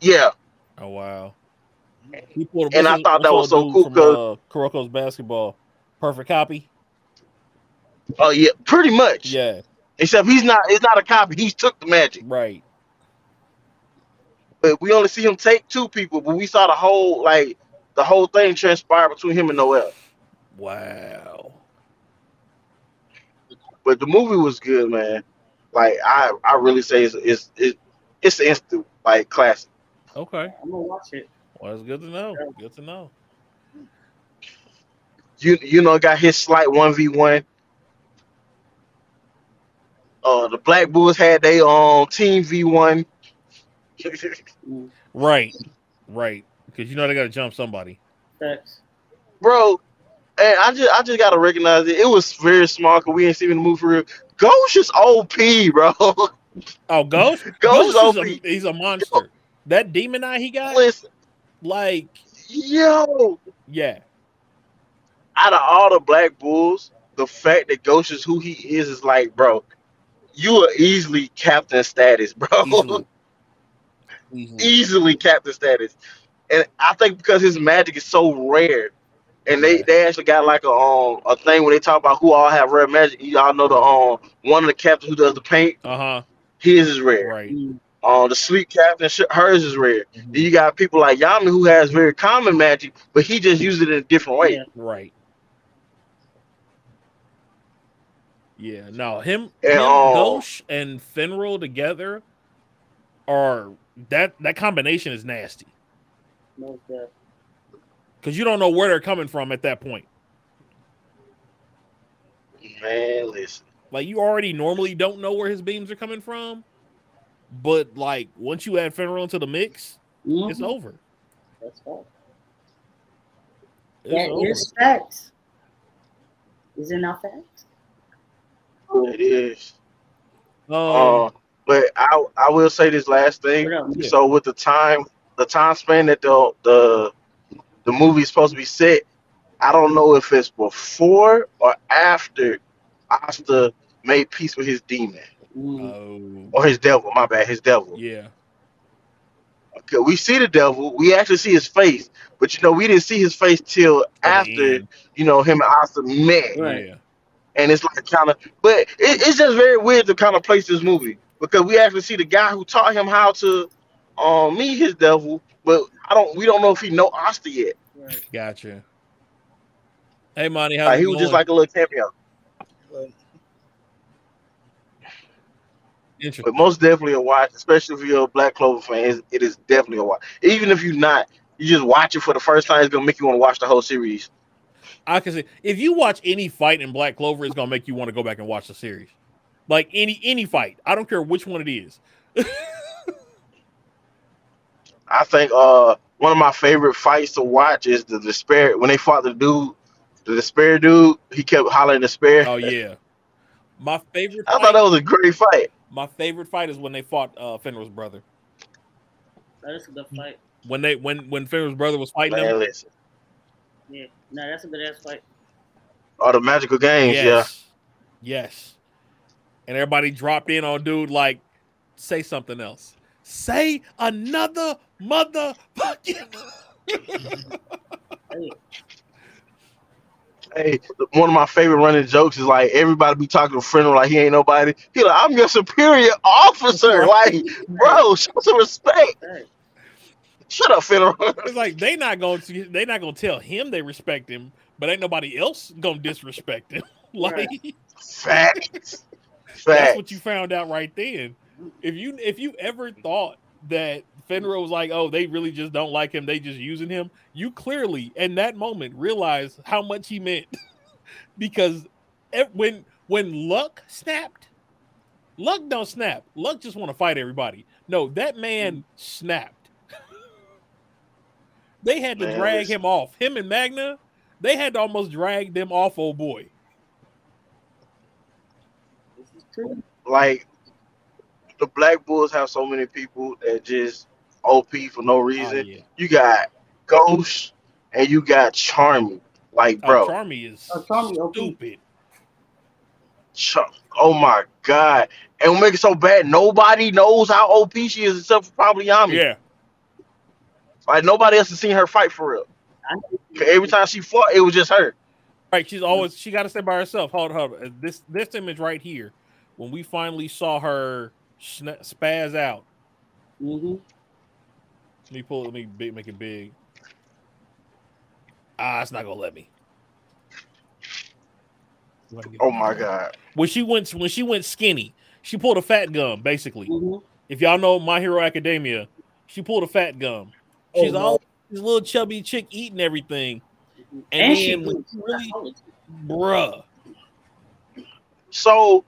Yeah, Oh wow. He pulled And I thought that was so cool dude from, 'cause- uh, Kuroko's basketball. Perfect copy. oh yeah, pretty much. Yeah. Except he's not. It's not a copy. He's took the magic, Right. But we only see him take two people. But we saw the whole like the whole thing transpire between him and Noel. Wow. but the movie was good, man. Like I, I really say it's it's it's, it's instant like classic. Okay. I'm gonna watch it. Well, it's good to know. Good to know. You you know got his slight one v one. Uh, the Black Bulls had their um team v one. Right. Right. Because you know they got to jump somebody. Facts. bro. And I just I just gotta recognize it. It was very smart because we ain't seen the movie for real. Ghost is OP, bro. Oh, Ghost. Ghost Ghost is is OP. a, he's a monster. That demon eye he got, Listen, like, yo, yeah, out of all the Black Bulls, the fact that Ghost is who he is is like, bro, you are easily captain status, bro. easily. Easily. easily captain status. And I think because his magic is so rare, and they, they actually got like a um a thing when they talk about who all have rare magic. Y'all know the um one of the captains who does the paint, Uh huh. his is rare. Right. Uh, the sleep captain, hers is rare. Mhm. Then you got people like Yami who has very common magic, but he just uses it in a different way. Yeah. Right. Yeah. No, him, And, him um, Ghost, and Finral together are that that combination is nasty most because you don't know where they're coming from at that point. Man, listen. Like you already normally don't know where his beams are coming from, but like once you add Finral into the mix, Mhm, it's over. That's fact. It's That over. is facts. Is it not facts? It is. Um, Uh, but I I will say this last thing. Yeah. So with the time the time span that the the the movie is supposed to be set, I don't know if it's before or after Asta made peace with his demon oh, or his devil. My bad, his devil. yeah. Okay, we see the devil. We actually see his face, but you know we didn't see his face till At after end, you know him and Asta met, Right. Yeah. and it's like kind of. But it, it's just very weird to kind of place this movie because we actually see the guy who taught him how to um meet his devil, but I don't. We don't know if he know Asta yet. right. Gotcha. Hey, Monty, how's Like, it he was just like a little cameo. But Interesting. But most definitely a watch, especially if you're a Black Clover fan. it's- It is definitely a watch. Even if you're not, you just watch it for the first time. It's gonna make you want to watch the whole series. I can say if you watch any fight in Black Clover, it's gonna make you want to go back and watch the series. Like any any fight, I don't care which one it is. I think uh one of my favorite fights to watch is the despair when they fought the dude, the despair dude. He kept hollering despair. Oh yeah, my favorite. I Fight, thought that was a great fight. my favorite fight is when they fought uh, Finral's brother. That's a good fight. When they when when Finral's brother was fighting Man, him. listen. Yeah. No, that's a good ass fight. All the magical games, Yes, yes. And everybody dropped in on dude like, say something else. Say another motherfucking. Hey. Hey, one of my favorite running jokes is like everybody be talking to friend like he ain't nobody. He like I'm your superior officer. Like, bro, show some respect. Shut up, Fenner. It's like they not going to they not gonna tell him they respect him, but ain't nobody else gonna disrespect him. like. Facts. That's what you found out right then. If you if you ever thought that Finral was like, oh, they really just don't like him, they just using him, you clearly in that moment realized how much he meant. because when when luck snapped, luck don't snap. Luck just want to fight everybody. No, that man hmm. snapped. they had to Man, drag him off. Him and Magna, they had to almost drag them off, old boy. This is true. like the Black Bulls have so many people that just OP for no Oh, reason. yeah. You got Ghost and you got Charmy. Like, Oh, bro, Charmy is Oh, Charmy stupid. Char- oh my god. And we make it so bad, nobody knows how OP she is except for probably Yami. Yeah. Like nobody else has seen her fight for real. I know. 'Cause Every time she fought, it was just her. Right. She's always she got to stay by herself. Hold hold. on. This this image right here, when we finally saw her sna- spaz out. Mm-hmm. Let me pull. Let me big, make it big. Ah, it's not gonna let me. Oh my god. When she went when she went skinny, she pulled a fat gum. Basically, Mhm. if y'all know My Hero Academia, she pulled a fat gum. Oh, She's no. all this little chubby chick eating everything, And, and, she then was she really, really bruh, So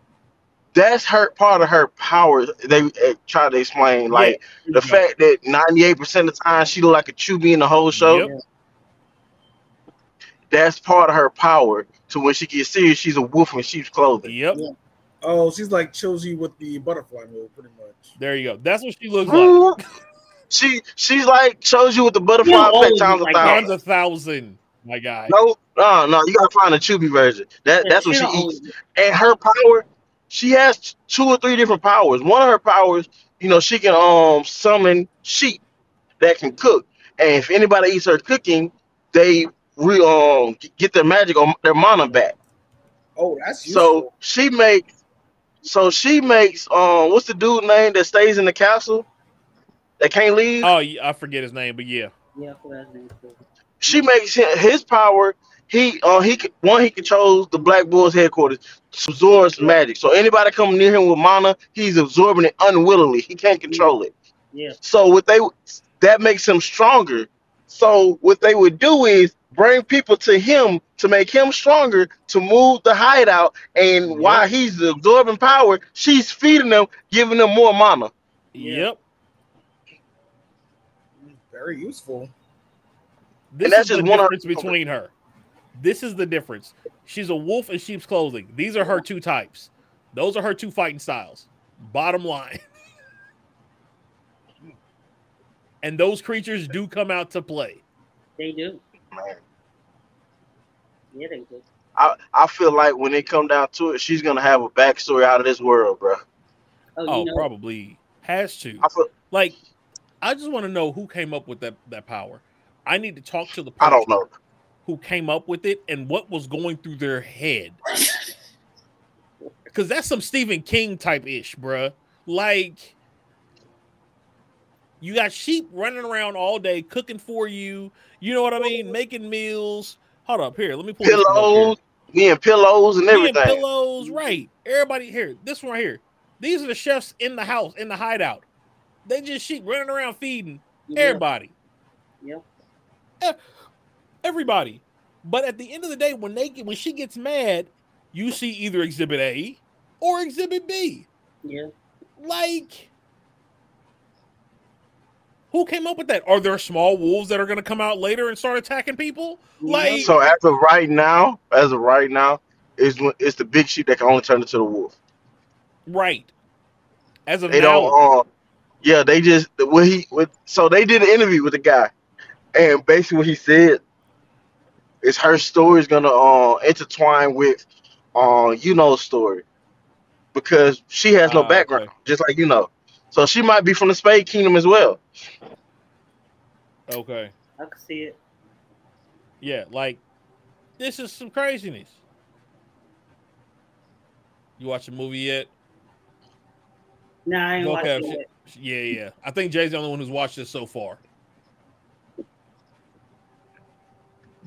that's her part of her power. They uh, try to explain like the fact that ninety eight percent of the time she look like a chubby in the whole show. Yep. That's part of her power. To when she gets serious, she's a wolf in sheep's clothing. Yep, Yeah. Oh, she's like Choji with the butterfly move, pretty much. there you go. That's what she looks like. She she's like Choji with the butterfly Yeah, effect always times a thousand. Times a thousand, my guy. No, no, no. You gotta find a chubby version. That that's what she eats. And her power, she has two or three different powers. One of her powers, you know, she can um summon sheep that can cook. And if anybody eats her cooking, they re um get their magic or their mana back. Oh, that's So she makes, so she makes um what's the dude name that stays in the castle that can't leave? Oh, I forget his name, but yeah, Yeah, for that name she makes his power. He uh he one he controls the Black Bulls headquarters, absorbs magic. So anybody coming near him with mana, he's absorbing it unwillingly. He can't control it. Yeah. So what they that makes him stronger. So what they would do is bring people to him to make him stronger to move the hideout. And Yep. while he's absorbing power, she's feeding them, giving them more mana. Yep. Very useful. This that's is the just one of difference between her. This is the difference. She's a wolf in sheep's clothing. These are her two types. Those are her two fighting styles. Bottom line. and those creatures do come out to play. They do. Man. Yeah, they do. I, I feel like when it come down to it, she's gonna have a backstory out of this world, bro. Oh, Oh, know, probably has to. I feel Like, I just want to know who came up with that that power. I need to talk to the I don't know. Who came up with it and what was going through their head. Because that's some Stephen King type ish, bruh. Like, you got sheep running around all day cooking for you. You know what I mean? Making meals. Hold up here. Let me pull this one up here. Pillows, me and pillows and Me and everything. pillows, right? Everybody here. This one right here. These are the chefs in the house in the hideout. They just sheep running around feeding Yeah. everybody. Yep. Eh, Everybody. But at the end of the day, when they get when she gets mad, you see either Exhibit A or Exhibit B. Yeah. Like, who came up with that? Are there small wolves that are going to come out later and start attacking people? Like, So as of right now, as of right now, it's it's the big sheep that can only turn into the wolf. right? As of They now, don't. Uh, yeah, they just what he with. So they did an interview with the guy, and basically what he said is her story is gonna uh, intertwine with uh you know story because she has no Ah, background, okay. just like you know. So she might be from the Spade Kingdom as well. okay, I can see it. yeah, like this is some craziness. You watch the movie yet? No, I ain't Okay, watching it. Yeah, yeah. I think Jay's the only one who's watched this so far.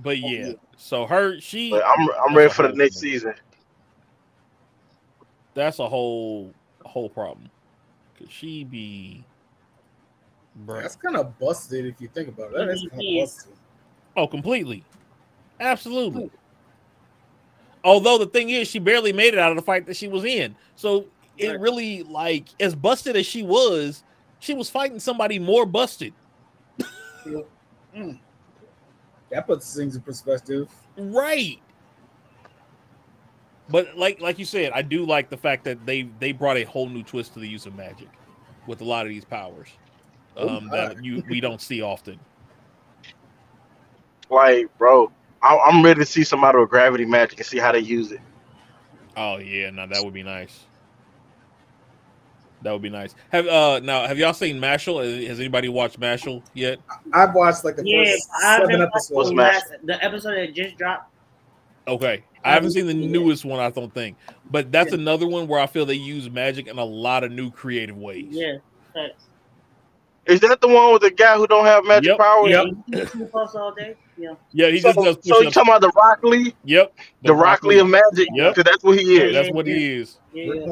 But oh, yeah, so her she But I'm I'm ready for the next thing. season. that's a whole whole problem. Cause she be bruh. That's kind of busted if you think about it. That is kind of busted. Oh, completely. Absolutely. Although the thing is, she barely made it out of the fight that she was in. So it really, like, as busted as she was, she was fighting somebody more busted. Mm. That puts things in perspective. Right. But like like you said, I do like the fact that they they brought a whole new twist to the use of magic with a lot of these powers. Oh Um, my. that you we don't see often. Like, bro, I, I'm ready to see somebody with gravity magic and see how they use it. Oh yeah, no, that would be nice. That would be nice. Have uh now have y'all seen Mashle? Has- Has anybody watched Mashle yet? I've watched like the Yeah, first I've seven episodes. What's last, the episode that just dropped. Okay. I I haven't haven't seen the newest one, I don't think. But that's Yeah. another one where I feel they use magic in a lot of new creative ways. Yeah, facts. Is that the one with the guy who don't have magic Yep, powers? yep. He do push ups all day. Yeah. Yeah, he So, just does so push you ups. talking about the Rock Lee, Yep, the Rock Lee of magic? Yep. Because that's what he is. That's what he is. Yeah. Yeah.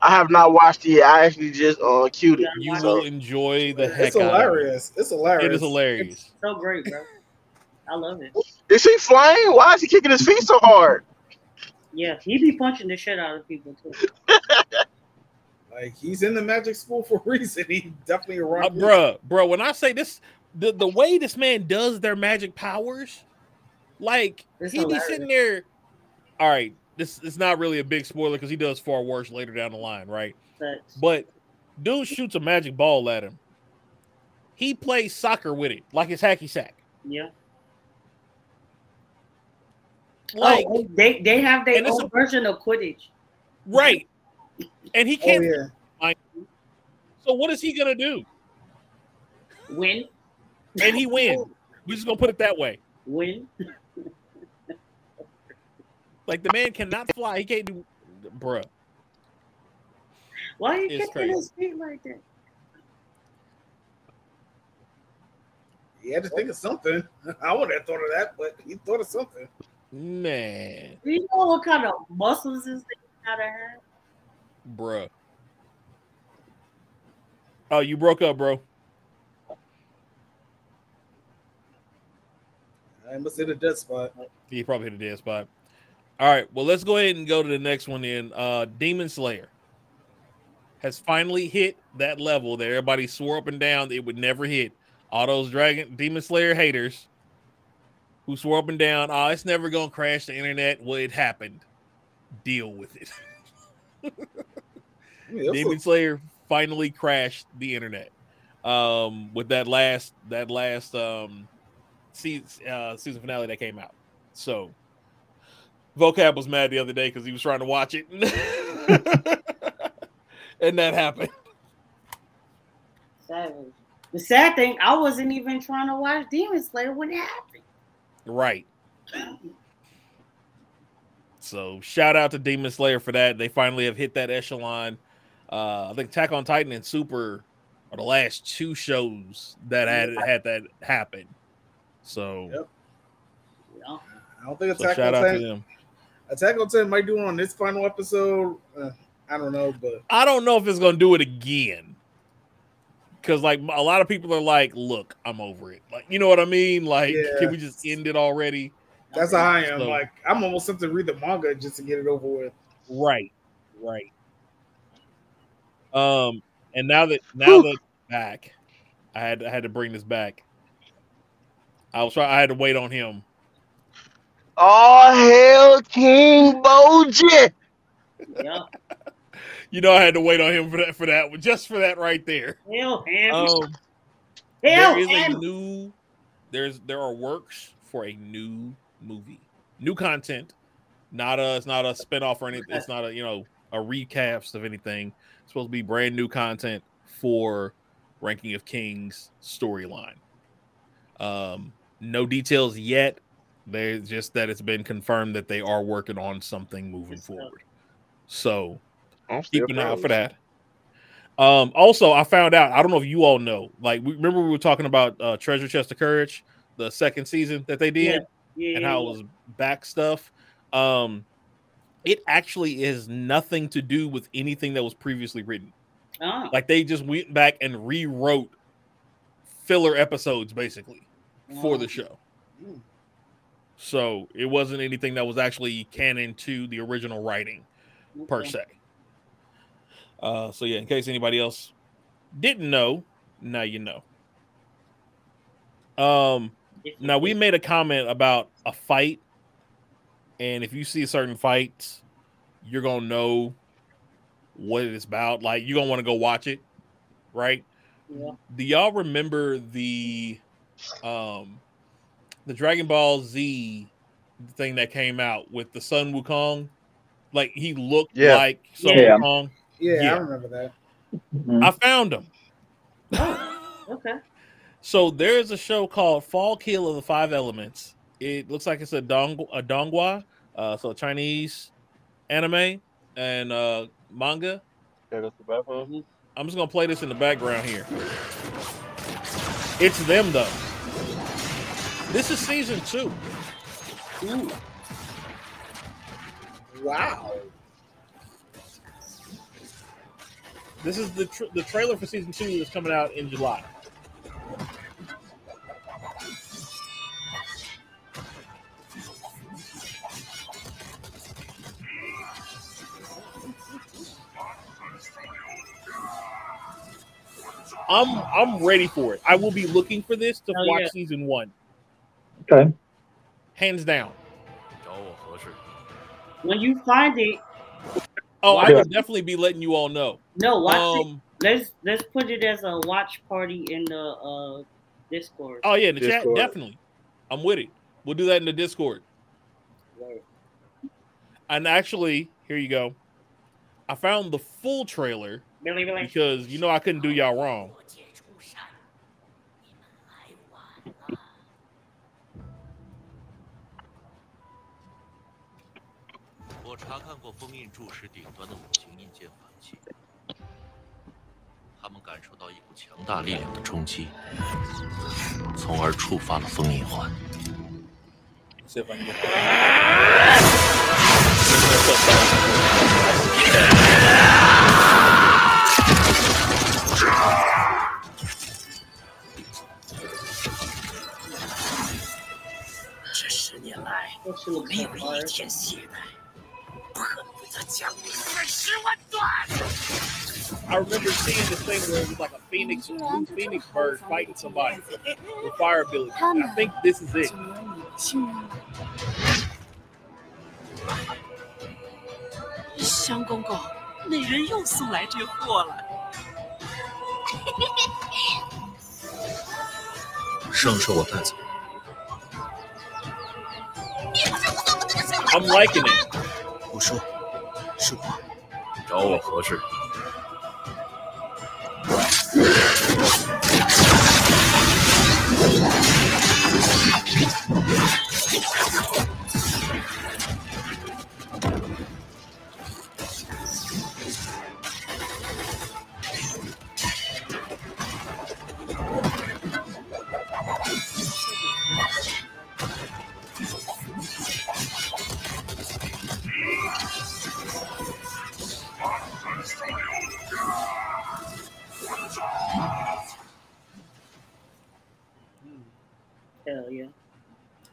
Much. I have not watched it yet. I actually just uh queued it. You So will enjoy the heck It's out of it. hilarious. It's hilarious. It is hilarious. So great, bro. I love it. is he flying? Why is he kicking his feet so hard? Yeah, he be punching the shit out of people too. Like he's in the magic school for a reason. He definitely a rock. Uh, bruh, bruh, when I say this, the, the way this man does their magic powers, like It's he be sitting there. All right, this is not really a big spoiler because he does far worse later down the line, right? But But dude shoots a magic ball at him. He plays soccer with it, like it's hacky sack. yeah, oh, Like oh, they they have their own a- version of Quidditch. right. And he Oh can't. yeah. So what is he gonna do? Win, And he wins. We're just gonna put it that way. win. Like the man cannot fly. He can't do, bruh. Why are you It's kicking his feet like that? He had to think of something. I wouldn't have thought of that, but he thought of something. Man, Do you know what kind of muscles this thing gotta have? bruh. Oh, you broke up, bro. I must hit a dead spot. He probably hit a dead spot. All right, well, let's go ahead and go to the next one. Then, uh, Demon Slayer has finally hit that level that everybody swore up and down it would never hit. All those Dragon Demon Slayer haters who swore up and down, oh, it's never gonna crash the internet. Well, it happened. Deal with it. I mean, it was Demon Slayer finally crashed the internet um, with that last that last um, season, uh, season finale that came out. So vocab was mad the other day because he was trying to watch it, and that happened. Savage. The sad thing, I wasn't even trying to watch Demon Slayer when it happened. Right. So shout out to Demon Slayer for that. They finally have hit that echelon. Uh, I think Attack on Titan and Super are the last two shows that had had that happen. So, Yep. You? I don't think so Attack shout on out to Titan. Attack on Titan might do it on this final episode. Uh, I don't know, but I don't know if it's gonna do it again. Cause like a lot of people are like, look, I'm over it. Like, you know what I mean? Like, Yeah. can we just end it already? that's how I am. So- Like I'm almost tempted to read the manga just to get it over with. Right, right. Um, and now that now that back, I had I had to bring this back. I was trying. I had to wait on him. Oh hell, King Bojji! Yeah. You know, I had to wait on him for that for that one, just for that right there. Hell, him. Um, Hell, there is a new. There's there are works for a new movie, new content. Not a. It's not a spinoff or anything. It's not a you know a recaps of anything. It's supposed to be brand new content for Ranking of Kings storyline. Um, no details yet. There's just that it's been confirmed that they are working on something moving forward. So keep an eye out for that. Um, also, I found out. I don't know if you all know. Like, we remember we were talking about uh, Treasure Chest of Courage, the second season that they did, Yeah, and yeah, how it was back stuff. Um, it actually is nothing to do with anything that was previously written. Oh, Like they just went back and rewrote filler episodes basically for the show. Mm. So it wasn't anything that was actually canon to the original writing per okay. se. Uh, so yeah, in case anybody else didn't know, now you know. Um, now we made a comment about a fight, and if you see a certain fights, you're gonna know what it's about. Like you're gonna want to go watch it, right? Yeah. Do y'all remember the um the Dragon Ball Z thing that came out with the Sun Wukong? Like he looked Yeah. like Sun Yeah. Wukong. Yeah, Yeah. I remember that. Mhm. I found him. Okay. So there's a show called Fog Hill of the Five Elements. It looks like it's a dong a donghua, uh, so Chinese anime and uh, manga. Yeah, that's the bathroom. I'm just gonna play this in the background here. It's them though. This is season two. Ooh. Wow. This is the tr- the trailer for season two that's coming out in July. I'm I'm ready for it. I will be looking for this to Hell watch yeah. season one, Okay. Hands down. Oh, sure. When you find it. Oh, I will definitely be letting you all know. No, watch um, it. Let's let's put it as a watch party in the uh, Discord. Oh yeah, in the Discord. chat definitely. I'm with it. We'll do that in the Discord. Right. And actually, here you go. I found the full trailer Bilibili. because you know I couldn't do y'all wrong. 查看过封印柱石顶端的五行印鉴法器，他们感受到一股强大力量的冲击，从而触发了封印环。这十年来，我没有一天懈怠，可能为他降临四十万段。I remember seeing this thing where it was like a phoenix, blue phoenix bird fighting somebody with fire ability. I think this is it. 信任我。香公公，那人又送来这货了。圣是我带走，I'm liking it. 我说，是我。找我何事？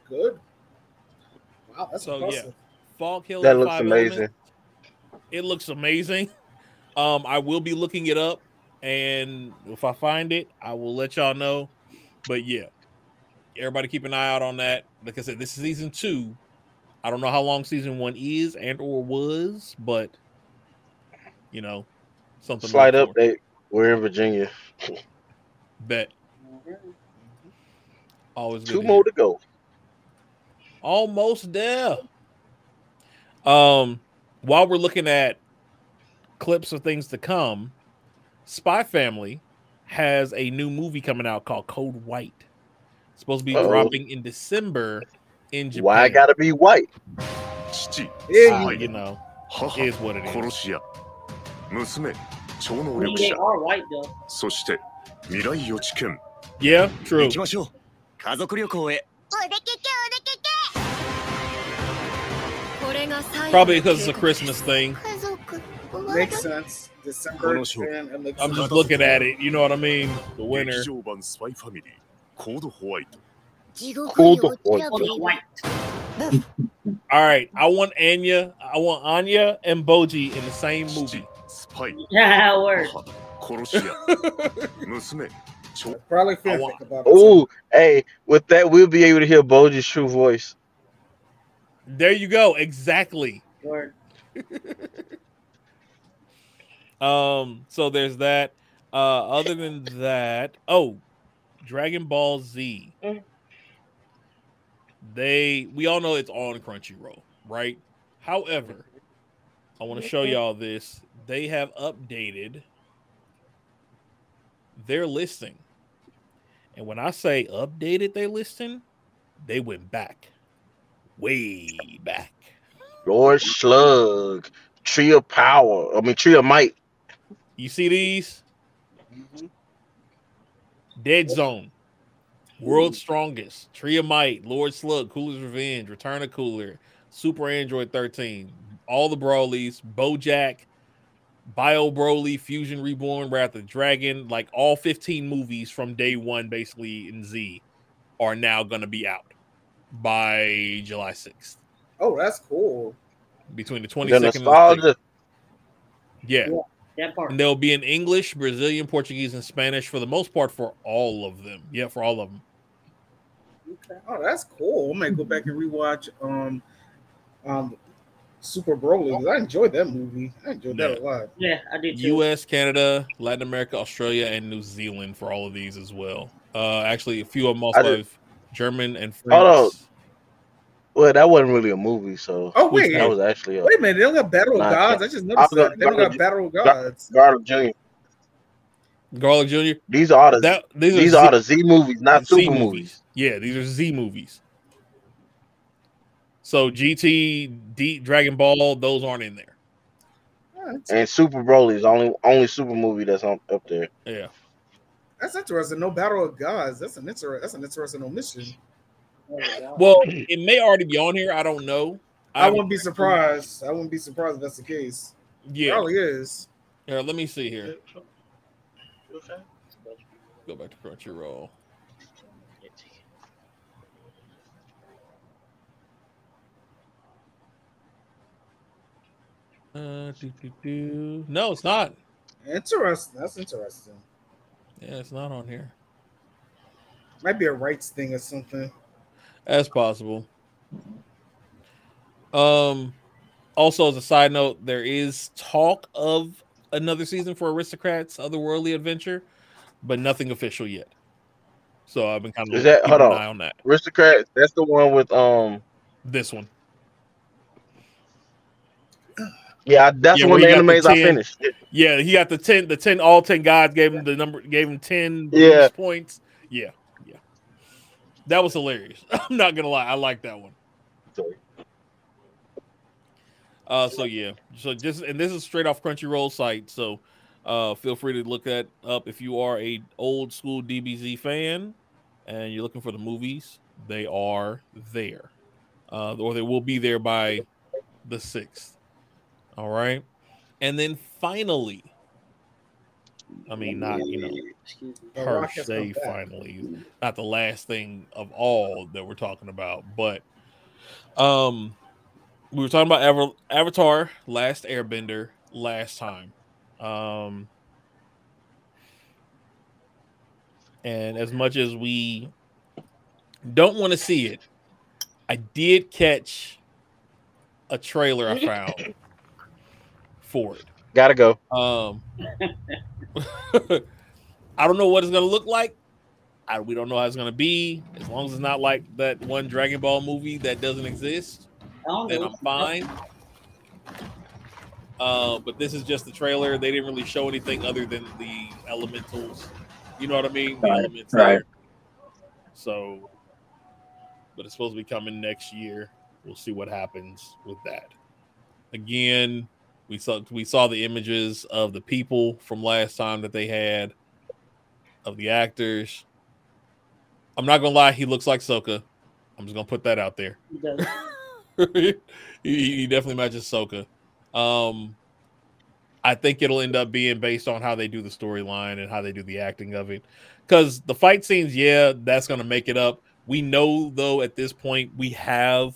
Good. Wow, that's So, yeah. impressive. Fall Killer. That looks amazing. Element. It looks amazing. Um, I will be looking it up, and if I find it, I will let y'all know. But yeah, everybody keep an eye out on that. Like I said, this is season two. I don't know how long season one is and or was, but you know, something. to Slight look for. update. We're in Virginia. Bet. Always good Two to more hear. to go almost there. Um, while we're looking at clips of things to come, Spy Family has a new movie coming out called Code White. It's supposed to be Uh-oh. dropping in December in Japan. Why I gotta be white? 父 Yeah, Uh, you, you know, 母 it is what it 殺 is. し屋娘超能 I mean, 力 they 者 are white though. そして未来予知犬 Yeah, true. 行きましょう。家族旅行へ。お出かけ Probably because it's a Christmas thing. Makes sense. December. I'm just looking at it. You know what I mean? The winner. Cold White. Cold White. All right. I want Anya. I want Anya and Bojji in the same movie. Yeah, works. Probably Oh, hey, with that, we'll be able to hear Bojji's true voice. There you go. Exactly. Word. Um, so there's that. Uh, other than that, oh, Dragon Ball Z. Mm. They we all know it's on Crunchyroll, right? However, I want to show y'all this. They have updated their listing. And when I say updated their listing, they went back. Way back. Lord Slug, Tree of Power. I mean, Tree of Might. You see these? Mm-hmm. Dead Zone, World's Strongest, Tree of Might, Lord Slug, Cooler's Revenge, Return of Cooler, Super Android 13, all the Brolys, Bojack, Bio Broly, Fusion Reborn, Wrath of the Dragon, like all 15 movies from day one, basically in Z, are now going to be out by July 6th. Oh, that's cool. Between the The 22nd and the 6th. Yeah. Yeah, that part. And they'll be in English, Brazilian, Portuguese, and Spanish for the most part for all of them. Yeah, for all of them. Okay. Oh, that's cool. I might go back and rewatch um um Super Broly because I enjoyed that movie. I enjoyed that a lot. Yeah, I did too. U.S., Canada, Latin America, Australia, and New Zealand for all of these as well. Uh, actually, a few of them also have German and Hold on. French. Well, that wasn't really a movie, so Oh wait, that was actually a wait a minute. They don't got Battle of Gods. I just noticed that. They don't got Battle of Gods. Garlic Jr. Garlic Jr. These are the That these, these are, are the Z movies, not Z super movies. Yeah, these are Z movies. So GT, D, Dragon Ball, those aren't in there. Yeah, And Super Broly is only only super movie that's on up there. Yeah. That's interesting. No Battle of Gods. That's an inter- That's an interesting omission. Well, it may already be on here. I don't know. I wouldn't be surprised. I wouldn't be surprised if that's the case. Yeah. Probably is. Here, let me see here. Okay. Go back to Crunchyroll. Uh, do, do, do. No, it's not. Interesting. That's interesting. Yeah, it's not on here. Might be a rights thing or something. That's possible. Um, also as a side note, there is talk of another season for Aristocrats Otherworldly Adventure, but nothing official yet. So I've been kind of Is that hold an eye on? on that. Aristocrats. that's the one with um This one. Yeah, that's Yeah, one of the got the animes I finished. Yeah, he got the ten. The ten, all ten gods gave him the number. Gave him ten Yeah. points. Yeah, yeah. That was hilarious. I'm not gonna lie. I like that one. Uh, so yeah, so just and this is straight off Crunchyroll site. So, uh, feel free to look that up if you are a old school DBZ fan and you're looking for the movies. They are there, uh, or they will be there by the sixth. All right, and then finally, I mean, not you know Excuse me. The per Rock se, finally, not the last thing of all that we're talking about, but um, we were talking about Ava- Avatar: Last Airbender last time, um, and as much as we don't want to see it, I did catch a trailer I found for it. Gotta go. Um, I don't know what it's gonna look like. I, we don't know how it's gonna be. As long as it's not like that one Dragon Ball movie that doesn't exist, then. I'm fine. Uh, but this is just the trailer. They didn't really show anything other than the elementals. You know what I mean? The Right, elements right. there. So, but it's supposed to be coming next year. We'll see what happens with that. Again, we saw we saw the images of the people from last time that they had of the actors. I'm not gonna lie, he looks like Sokka. I'm just gonna put that out there. He he, he definitely matches Sokka. Um, I think it'll end up being based on how they do the storyline and how they do the acting of it. Because the fight scenes, yeah, that's gonna make it up. We know though at this point we have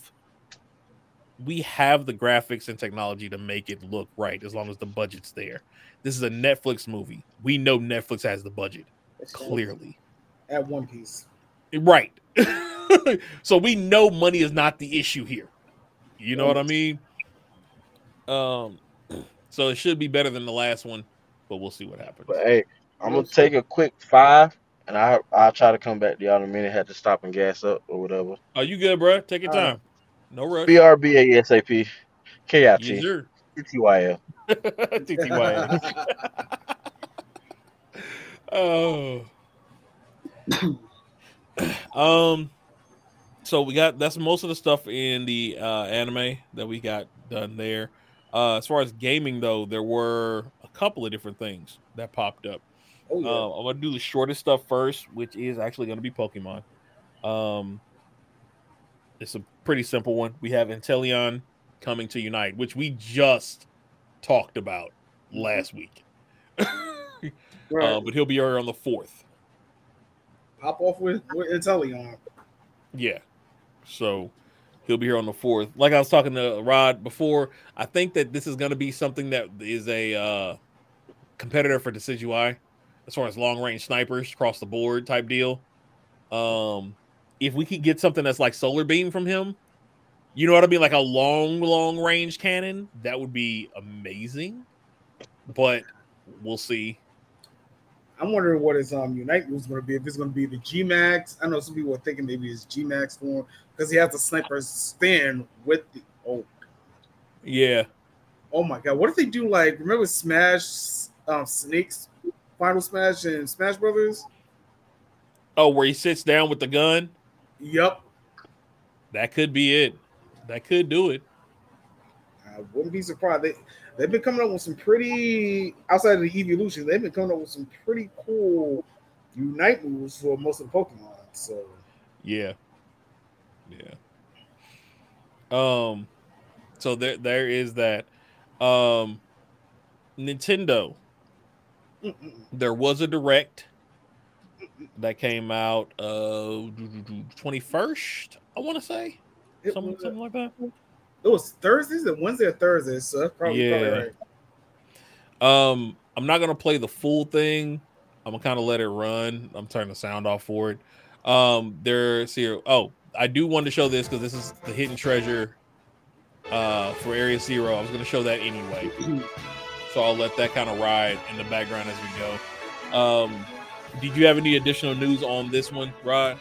we have the graphics and technology to make it look right as long as the budget's there. This is a Netflix movie. We know Netflix has the budget That's clearly. At One Piece. Right. so we know money is not the issue here. You know what I mean? Um so it should be better than the last one, but we'll see what happens. But hey, I'm gonna take a quick five, and I I'll try to come back to y'all in a minute. Had to stop and gas up or whatever. Are you good, bro? Take your All right. Time. No rush. BRB ASAP, Yes, KIT, sir. TTYL. TTYL. oh. um so we got that's most of the stuff in the uh anime that we got done there uh as far as gaming though there were a couple of different things that popped up Oh, yeah. Um, I'm gonna do the shortest stuff first, which is actually gonna be Pokemon. Um, it's a pretty simple one. We have Inteleon coming to Unite, which we just talked about last week. Right. Uh, but he'll be here on the fourth. Pop off with, with Inteleon. Yeah. So he'll be here on the fourth. Like I was talking to Rod before, I think that this is going to be something that is a uh, competitor for Decidueye as far as long range snipers across the board type deal. Um, if we could get something that's like Solar Beam from him, you know what I mean? Like a long, long range cannon, that would be amazing. But we'll see. I'm wondering what his um Unite move is going to be. If it's going to be the G Max, I know some people are thinking maybe it's G Max form because he has the sniper stand with the oh Yeah. oh my god. What if they do like remember Smash um Snakes Final Smash and Smash Brothers? Oh, where he sits down with the gun? Yep. That could be it. That could do it. I wouldn't be surprised. They they've been coming up with some pretty outside of the evolution. They've been coming up with some pretty cool Unite moves for most of the Pokemon. So Yeah. Yeah. Um so there there is that. Um Nintendo. mm-mm. There was a direct that came out uh 21st, I want to say. It Something, was- something like that. it was Thursdays and Wednesday or Thursdays, so that's probably, Yeah. probably right. Um, I'm not gonna play the full thing. I'm gonna kind of let it run. I'm turning the sound off for it. Um, there's here. Oh, I do want to show this because this is the hidden treasure uh for Area Zero. I was gonna show that anyway, so I'll let that kind of ride in the background as we go. Um, did you have any additional news on this one, Rod?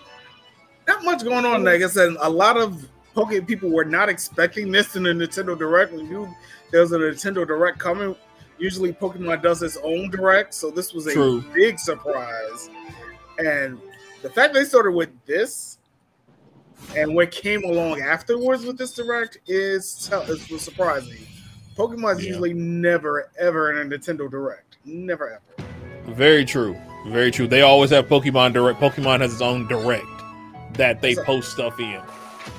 Not much going on. Like I said, a lot of Pokemon people were not expecting this in the Nintendo Direct. We knew there was a Nintendo Direct coming. Usually, Pokemon does its own Direct, so this was a True. big surprise. And the fact they started with this and what came along afterwards with this Direct is, tell- is surprising. Pokemon's Yeah. usually never ever in a Nintendo Direct. Never ever. Very true. Very true. They always have Pokemon Direct. Pokemon has its own Direct that they That's a- post stuff in.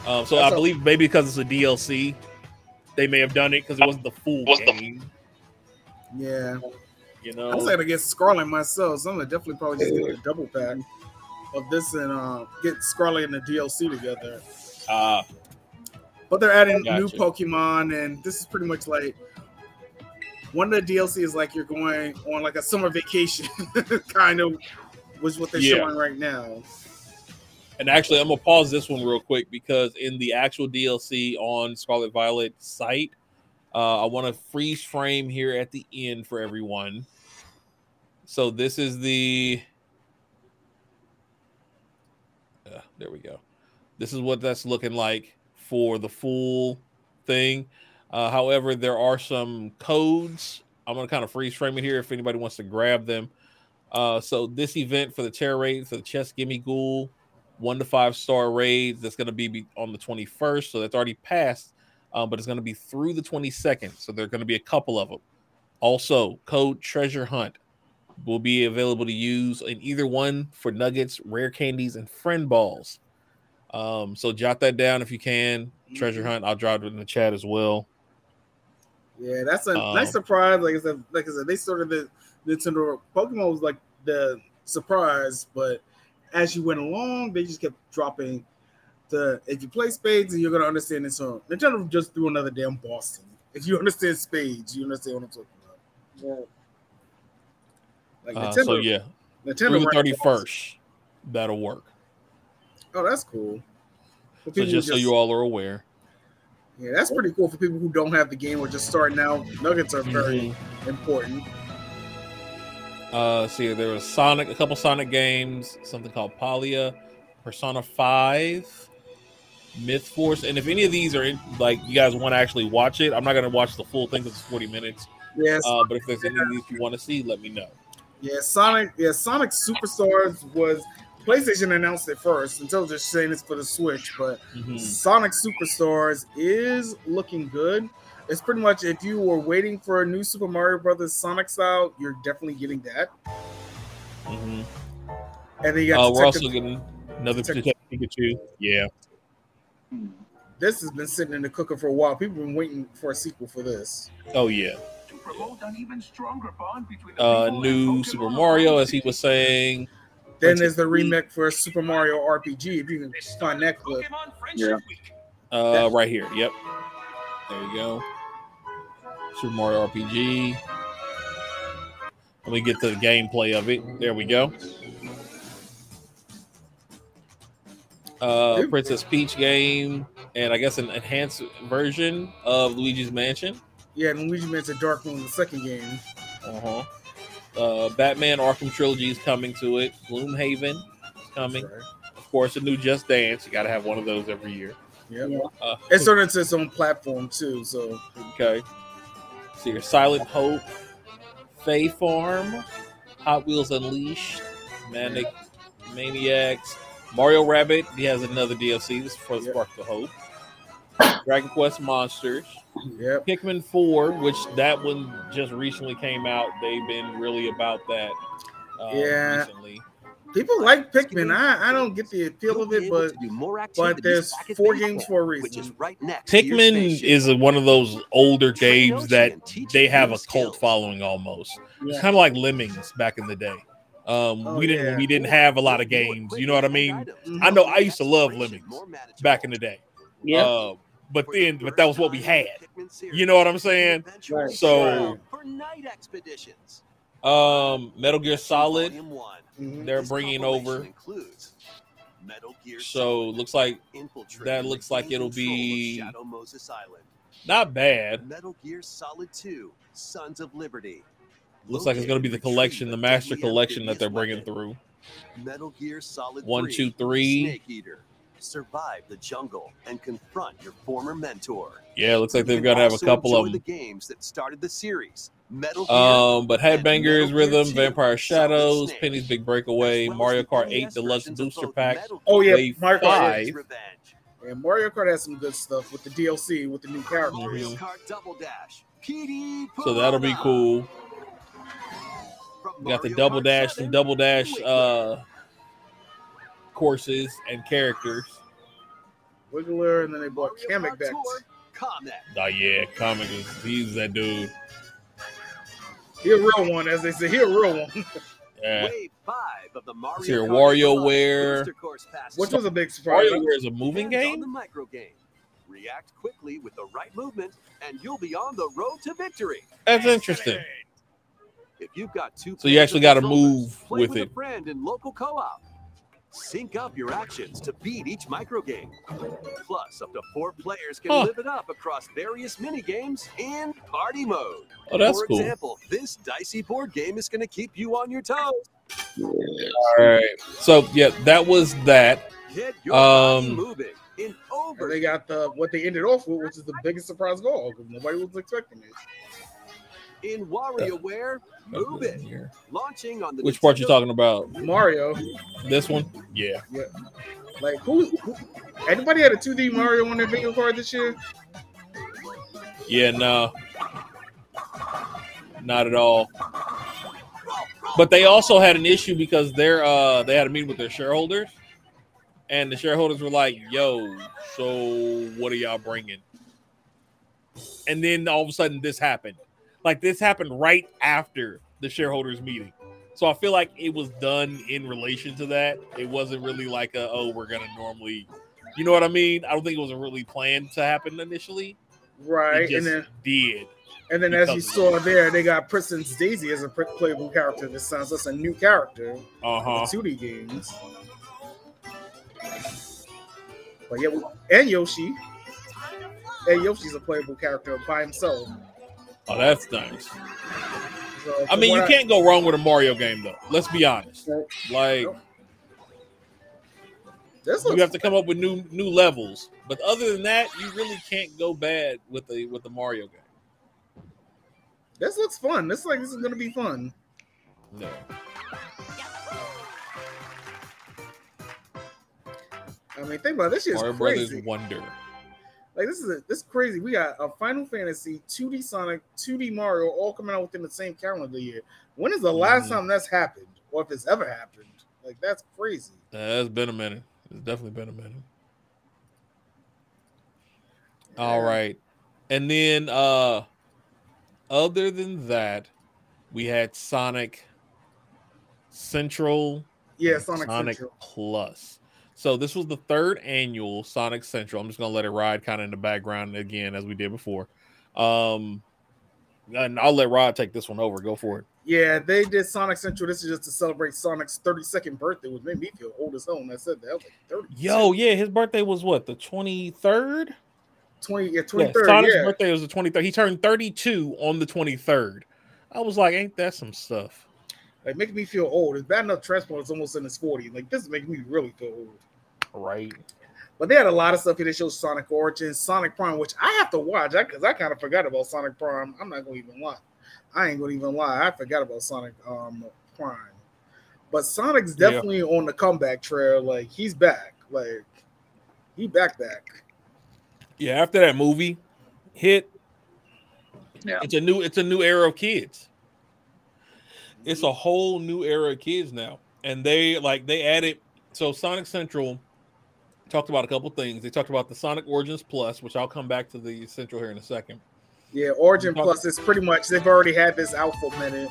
Um, so I That's a- believe maybe because it's a DLC, they may have done it because it wasn't the full game. Yeah. You know, I was gonna get Scarlet myself, so I'm gonna definitely probably just get a double pack of this and uh, get Scarlet and the DLC together. uh, But they're adding new Pokemon, and this is pretty much like one of the DLC is like you're going on like a summer vacation, kind of, was what they're Yeah. showing right now. and actually, I'm gonna pause this one real quick because in the actual DLC on Scarlet Violet site, uh, I want to freeze frame here at the end for everyone. So this is the. Uh, there we go. This is what that's looking like for the full thing. Uh, however, there are some codes. I'm gonna kind of freeze frame it here if anybody wants to grab them. Uh, so this event for the Tera raid for the chest Gimmighoul one to five star raids that's going to be on the 21st so that's already passed um, but it's going to be through the 22nd so there are going to be a couple of them also code treasure hunt will be available to use in either one for nuggets rare candies and friend balls. Um, so jot that down if you can. Treasure hunt i'll drop it in the chat as well Yeah, that's a Um, nice surprise. Like I said, like I said, they started the Nintendo Pokemon was like the surprise, but as you went along, they just kept dropping the. If you play Spades, and you're gonna understand this. So Nintendo just threw another damn Boston. If you understand Spades, you understand what I'm talking about. Like uh, Nintendo, so yeah Nintendo the 31st that'll work Oh, that's cool. So who just so you all are aware yeah, that's pretty cool for people who don't have the game or just starting out. Nuggets are very important. Uh, see, there was Sonic, a couple Sonic games, something called Palia, Persona Five, Myth Force, and if any of these are in, like you guys want to actually watch it, I'm not gonna watch the full thing because it's 40 minutes. Yes, Uh, but if there's any of these you want to see, let me know. Yeah, Sonic. Yeah, Sonic Superstars was PlayStation announced it first. Until just saying it's for the Switch, but Mhm. Sonic Superstars is looking good. It's pretty much if you were waiting for a new Super Mario Brothers Sonic style, you're definitely getting that. Mhm. And then you Uh, we're also getting another Detective- Detective Pikachu. Yeah. this has been sitting in the cooker for a while. People have been waiting for a sequel for this. Oh yeah. To promote an even stronger bond between the Uh, people new Super Mario, as he was saying. Then there's the remake for Super Mario RPG. If you can find that clip. Pokemon Friendship Week. Uh, right here. Yep. There you go. Super Mario RPG. Let me get to the gameplay of it. There we go. Uh, Princess Peach game, and I guess an enhanced version of Luigi's Mansion. Yeah, and Luigi mentioned Dark Moon, the second game. Uh-huh. Uh Batman Arkham Trilogy is coming to it. Gloomhaven is coming. Of course, a new Just Dance. You got to have one of those every year. Yeah. Uh, It's turned into its own platform too. So Okay. So your Silent Hope, Fae Farm, Hot Wheels Unleashed, Manic Maniacs, Mario Rabbit. He has another DLC. This is for Sparks of Hope. Dragon Quest Monsters. Yep. Pikmin 4, which that one just recently came out. They've been really about that. Uh, Yeah. Recently. people like Pikmin. I, I don't get the appeal of it, but but there's four games for a reason. Pikmin is one of those older games that they have a cult following almost. It's kind of like Lemmings back in the day. Um, Oh, we didn't yeah. we didn't have a lot of games. You know what I mean? I know I used to love Lemmings back in the day. Yeah. Uh, but then but that was what we had. You know what I'm saying? Right. So for night expeditions. um Metal Gear Solid, Volume one. Mhm. they're bringing over. Metal Gear So looks like that looks like it'll be- Shadow Moses Island. not bad. Metal Gear Solid 2, Sons of Liberty. Looks like it's going to be the collection, the master collection that they're bringing through. Metal Gear Solid One, two, three. Snake Eater. Survive the jungle and confront your former mentor. Yeah, looks like they've got to have a couple of them. the games that started the series. Metal Gear Um, but and Headbangers Rhythm, 2, Vampire Shadows, Snake, Penny's Big Breakaway, well Mario Kart NES 8 Deluxe versions Booster Pack, Oh yeah, Mario Kart. five. Yeah. Revenge. Yeah, Mario Kart has some good stuff with the DLC with the new characters. Mario. Kart Double Dash. PD So that'll be cool. From We got the double Kart dash 7, and double dash uh courses and characters. Wiggler, and then they brought Mario Kamek Kart back. Oh yeah, Kamek is he's that dude. He a real one, as they say. He a real one. Yeah. Wave five of the Mario here, WarioWare. Deluxe Booster Course passes. Which was a big surprise. WarioWare is a moving game. the micro game. React quickly with the right movement, and you'll be on the road to victory. That's interesting. If you've got two, So you actually gotta controllers, move play with with it. a friend in local co-op. Sync up your actions to beat each micro game. Plus, up to four players can Huh. live it up across various mini games in party mode. Oh, that's For cool. example, this dicey board game is going to keep you on your toes. All right. So yeah, that was that. Get your body Um, moving in over. And they got the what they ended off with, which is the biggest surprise of all, because nobody was expecting it. In WarioWare, move it. Here. Launching on the Which part you Nintendo- talking about? Mario, This one? Yeah. like who, who anybody had a 2D Mario on their video card this year? Yeah, no. Not at all. But they also had an issue because they're uh they had a meeting with their shareholders and the shareholders were like, "Yo, so what are y'all bringing?" And then all of a sudden this happened. Like this happened right after the shareholders meeting. So I feel like it was done in relation to that. It wasn't really like a oh, we're going to normally You know what I mean? I don't think it was really planned to happen initially. Right, It and then did. and then as you saw there, they got Princess Daisy as a playable character. This sounds that's a new character. Uh-huh. The 2D games. But yeah, and Yoshi. And Yoshi's a playable character by himself. Oh, that's nice. So I mean, you can't go wrong with a Mario game, though. Let's be honest. Like, This you have to come up with new new levels. But other than that, you really can't go bad with the with the Mario game. this looks fun. This is like this is gonna be fun. No. I mean, think about it, this shit is Mario crazy. Brothers Wonder. Like this is a, this is crazy. We got a Final Fantasy, 2D Sonic, 2D Mario, all coming out within the same calendar year. When is the last Mhm. time that's happened? or if it's ever happened. Like that's crazy. Uh, it's been a minute. It's definitely been a minute. All Yeah. right. And then uh other than that, we had Sonic Central Yeah, Sonic, Sonic Central. Plus. So this was the third annual Sonic Central. I'm just gonna let it ride kind of in the background again as we did before. Um and I'll let Rod take this one over. Go for it. Yeah, they did Sonic Central. This is just to celebrate Sonic's 32nd birthday, which made me feel old as hell when I said that. I was like 30. Yo, yeah, his birthday was what, the 23rd? 20, yeah, Yeah, 23rd. Sonic's Yeah, birthday was the 23rd. He turned 32 on the 23rd. I was like, ain't that some stuff? like making me feel old. It's bad enough Transporter's almost in his 40s. Like this is making me really feel old. Right. But they had a lot of stuff here. They showed Sonic Origins, Sonic Prime, which I have to watch because I, kind of forgot about Sonic Prime. I'm not gonna even lie. I ain't gonna even lie. I forgot about Sonic um Prime. But Sonic's Yeah. definitely on the comeback trail. Like he's back. Like he back back. Yeah, after that movie hit, Yeah. it's a new it's a new era of kids. It's a whole new era of kids now. And they like they added so Sonic Central talked about a couple things. They talked about the Sonic Origins Plus, which I'll come back to the Central here in a second. Yeah, Origin Talk- Plus is pretty much they've already had this out for a minute.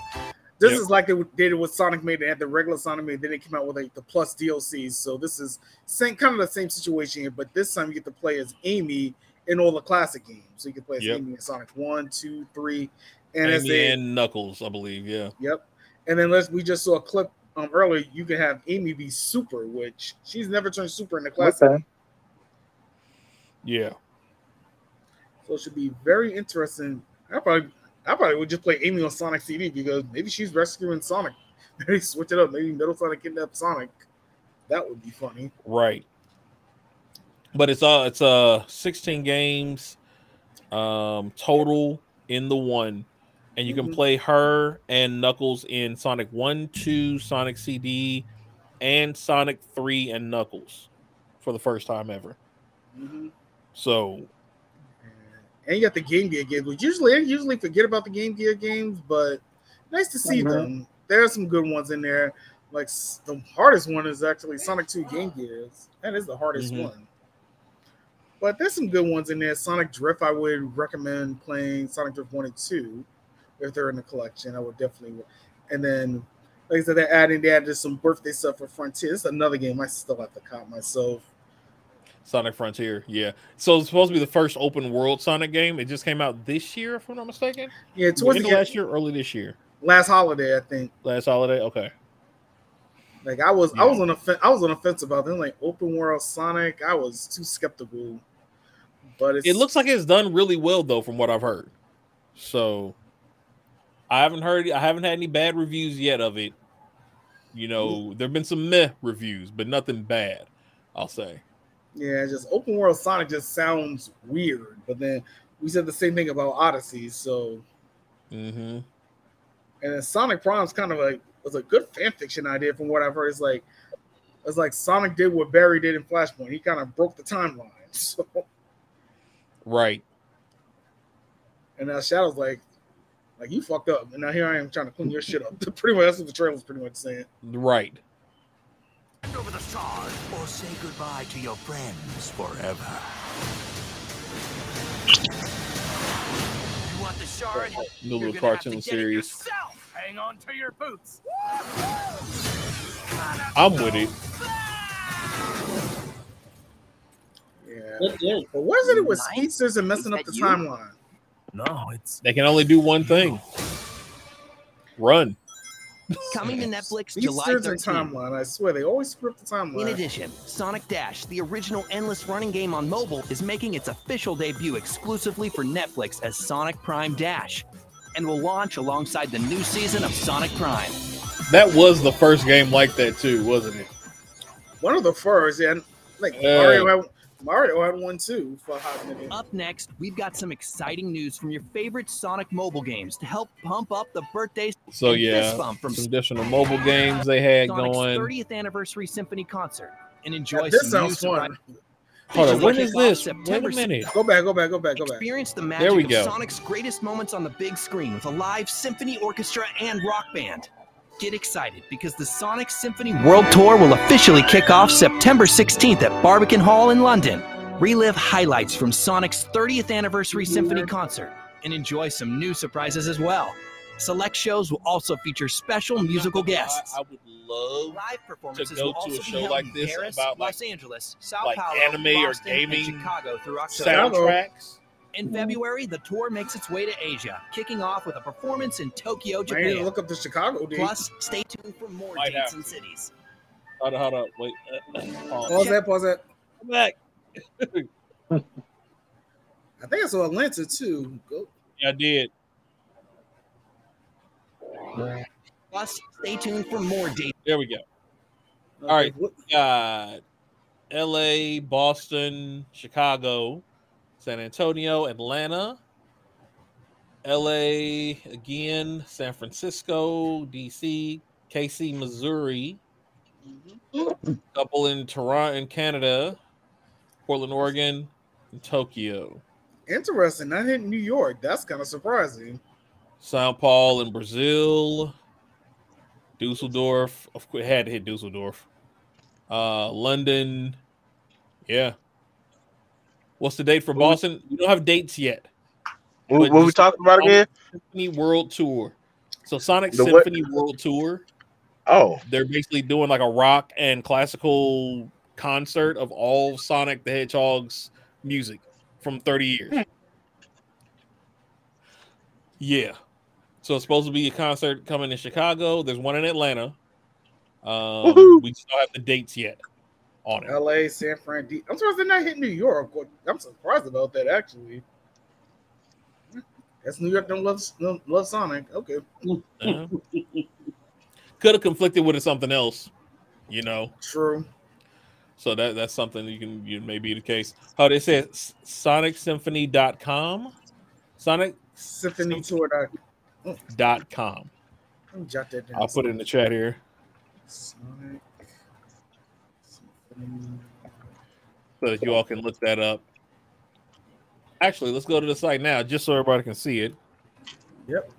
This Yep. is like they did it with Sonic Mania. They had the regular Sonic Mania, then they came out with like the Plus DLCs. So this is same kind of the same situation here, but this time you get to play as Amy in all the classic games. So you can play as Yep. Amy in Sonic One, Two, Three, and And, as they and Knuckles, I believe. Yeah. Yep. And then let's we just saw a clip um earlier. You can have Amy be super, which she's never turned super in the class. Okay. Yeah. So it should be very interesting. I probably I probably would just play Amy on Sonic CD because maybe she's rescuing Sonic. Maybe switch it up. Maybe Metal Sonic kidnap Sonic. That would be funny. Right. But it's uh it's uh 16 games um total in the one. And you can Mhm. play her and Knuckles in Sonic 1, 2, Sonic CD, and Sonic 3 and Knuckles for the first time ever. Mhm. So And you got the Game Gear games, which usually I usually forget about the Game Gear games, but nice to see Mhm. them. There are some good ones in there. Like the hardest one is actually Sonic 2 Game Gears. That is the hardest Mhm. one. But there's some good ones in there. Sonic Drift, I would recommend playing Sonic Drift 1 and 2 if they're in the collection. I would definitely. And then, like I said, they're adding, they added some birthday stuff for Frontier. This is another game I still have to cop myself. Sonic Frontier, yeah. So it's supposed to be the first open world Sonic game. It just came out this year, if I'm not mistaken. Yeah, towards the last year, early this year. last holiday, I think. Last holiday. Okay. Like I was, I was on a, fe- I was on the fence about them. Like open world Sonic, I was too skeptical. But it's, It looks like it's done really well though, from what I've heard. So I haven't heard I haven't had any bad reviews yet of it. You know, there have been some meh reviews, but nothing bad, I'll say. yeah, just open world Sonic just sounds weird. But then we said the same thing about Odyssey. So Mm-hmm. and then Sonic Prime's kind of like was a good fan fiction idea from what I've heard. It's like it's like Sonic did what Barry did in Flashpoint. He kind of broke the timeline. So Right. and now Shadow's like, like you fucked up, and now here I am trying to clean your shit up. pretty much that's what the trailer's pretty much saying. Right. Hand over the shard or say goodbye to your friends forever. You want the shard? New You're little have cartoon to series. Hang on to your boots. I'm with it. Yeah. Look good. But what is it with Nice. speedsters and messing up the timeline? No, it's They can only do one thing. Run. Coming to Netflix July Speedsters and 13th. timeline. I swear they always screw up the timeline. In addition, Sonic Dash, the original endless running game on mobile, is making its official debut exclusively for Netflix as Sonic Prime Dash and will launch alongside the new season of Sonic Prime. That was the first game like that too, wasn't it? One of the first, yeah. Like Yeah. Mario, had, Mario had one too for hot minute. Up next, we've got some exciting news from your favorite Sonic mobile games to help pump up the birthday So yeah, bump from some additional mobile games they had Sonic's going. 30th anniversary symphony concert and enjoy Yeah, this some new sounds fun. surprise- Hold on, Features when will is kick off this? Wait a minute. Go back, go back, go back, go back. Experience the There we magic go. of Sonic's greatest moments on the big screen with a live symphony orchestra and rock band. Get excited because the Sonic Symphony World Tour will officially kick off September 16th at Barbican Hall in London. Relive highlights from Sonic's 30th anniversary symphony concert and enjoy some new surprises as well. Select shows will also feature special musical guests. I, I would love Live performances to go will to also a show like this Paris, about, like- Los Angeles, Sao like Paulo, anime or Boston, gaming and Chicago through October. soundtracks. In February, the tour makes its way to Asia, kicking off with a performance in Tokyo, I need to Japan. look up the Chicago date. Plus, stay tuned for more Might dates have and cities. Hold on, hold on, wait. Uh, uh, Pause that. Pause that. Come back. I think I saw Atlanta too. Go. Yeah, I did. Plus, stay tuned for more dates. There we go. All right, we got L.A., Boston, Chicago, San Antonio, Atlanta, L.A. again, San Francisco, D.C., KC, Missouri, couple in Toronto, in Canada, Portland, Oregon, and Tokyo, Interesting. Not hit New York. That's kind of surprising. Sao Paulo in Brazil, Dusseldorf. Of course, had to hit Dusseldorf. Uh, London. Yeah. What's the date for Boston? We don't have dates yet. What, But what we just talking about Sonic again? Symphony World Tour. So Sonic The what? Symphony World Tour. Oh, They're basically doing like a rock and classical concert of all Sonic the Hedgehog's music from 30 years. Yeah. So it's supposed to be a concert coming in Chicago. There's one in Atlanta. Um, we just don't have the dates yet on it. L.A., San Fran. D- I'm surprised they're not hitting New York. I'm surprised about that actually. That's New York. Don't love don't love Sonic. Okay. Uh-huh. Could have conflicted with something else, you know. True. So that that's something you can you may be the case. How they say it, sonicsymphony.com. Sonic Symphony Tour. Dot, com. jot that down. I'll put it in the chat here. Sonic. So that you all can look that up. Actually, let's go to the site now, just so everybody can see it. Yep.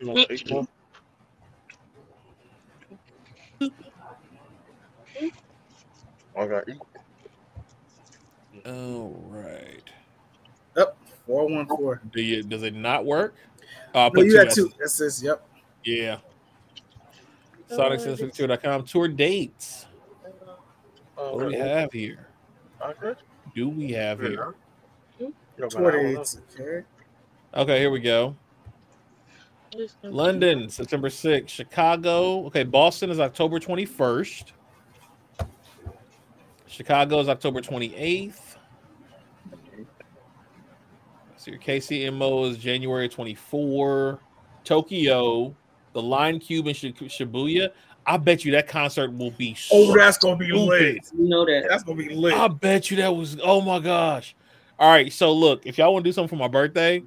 You on Facebook? Okay. All right. Yep. Four one four. Do you? Does it not work? Uh, No, put you two had S's. two. That says yep. Yeah. SonicSymphonyTour.com tour dates. What do we have here? Okay. Do we have here? Tour hmm? dates. Okay. Okay, here we go. London, September 6th. Chicago. Okay, Boston is October 21st. Chicago is October 28th. So your KCMO is January 24. Tokyo, the Line Cube in Shibuya. I bet you that concert will be Oh, that's gonna be stupid. lit. You know that. That's gonna be lit. I bet you that was. Oh my gosh! All right, so look, if y'all want to do something for my birthday,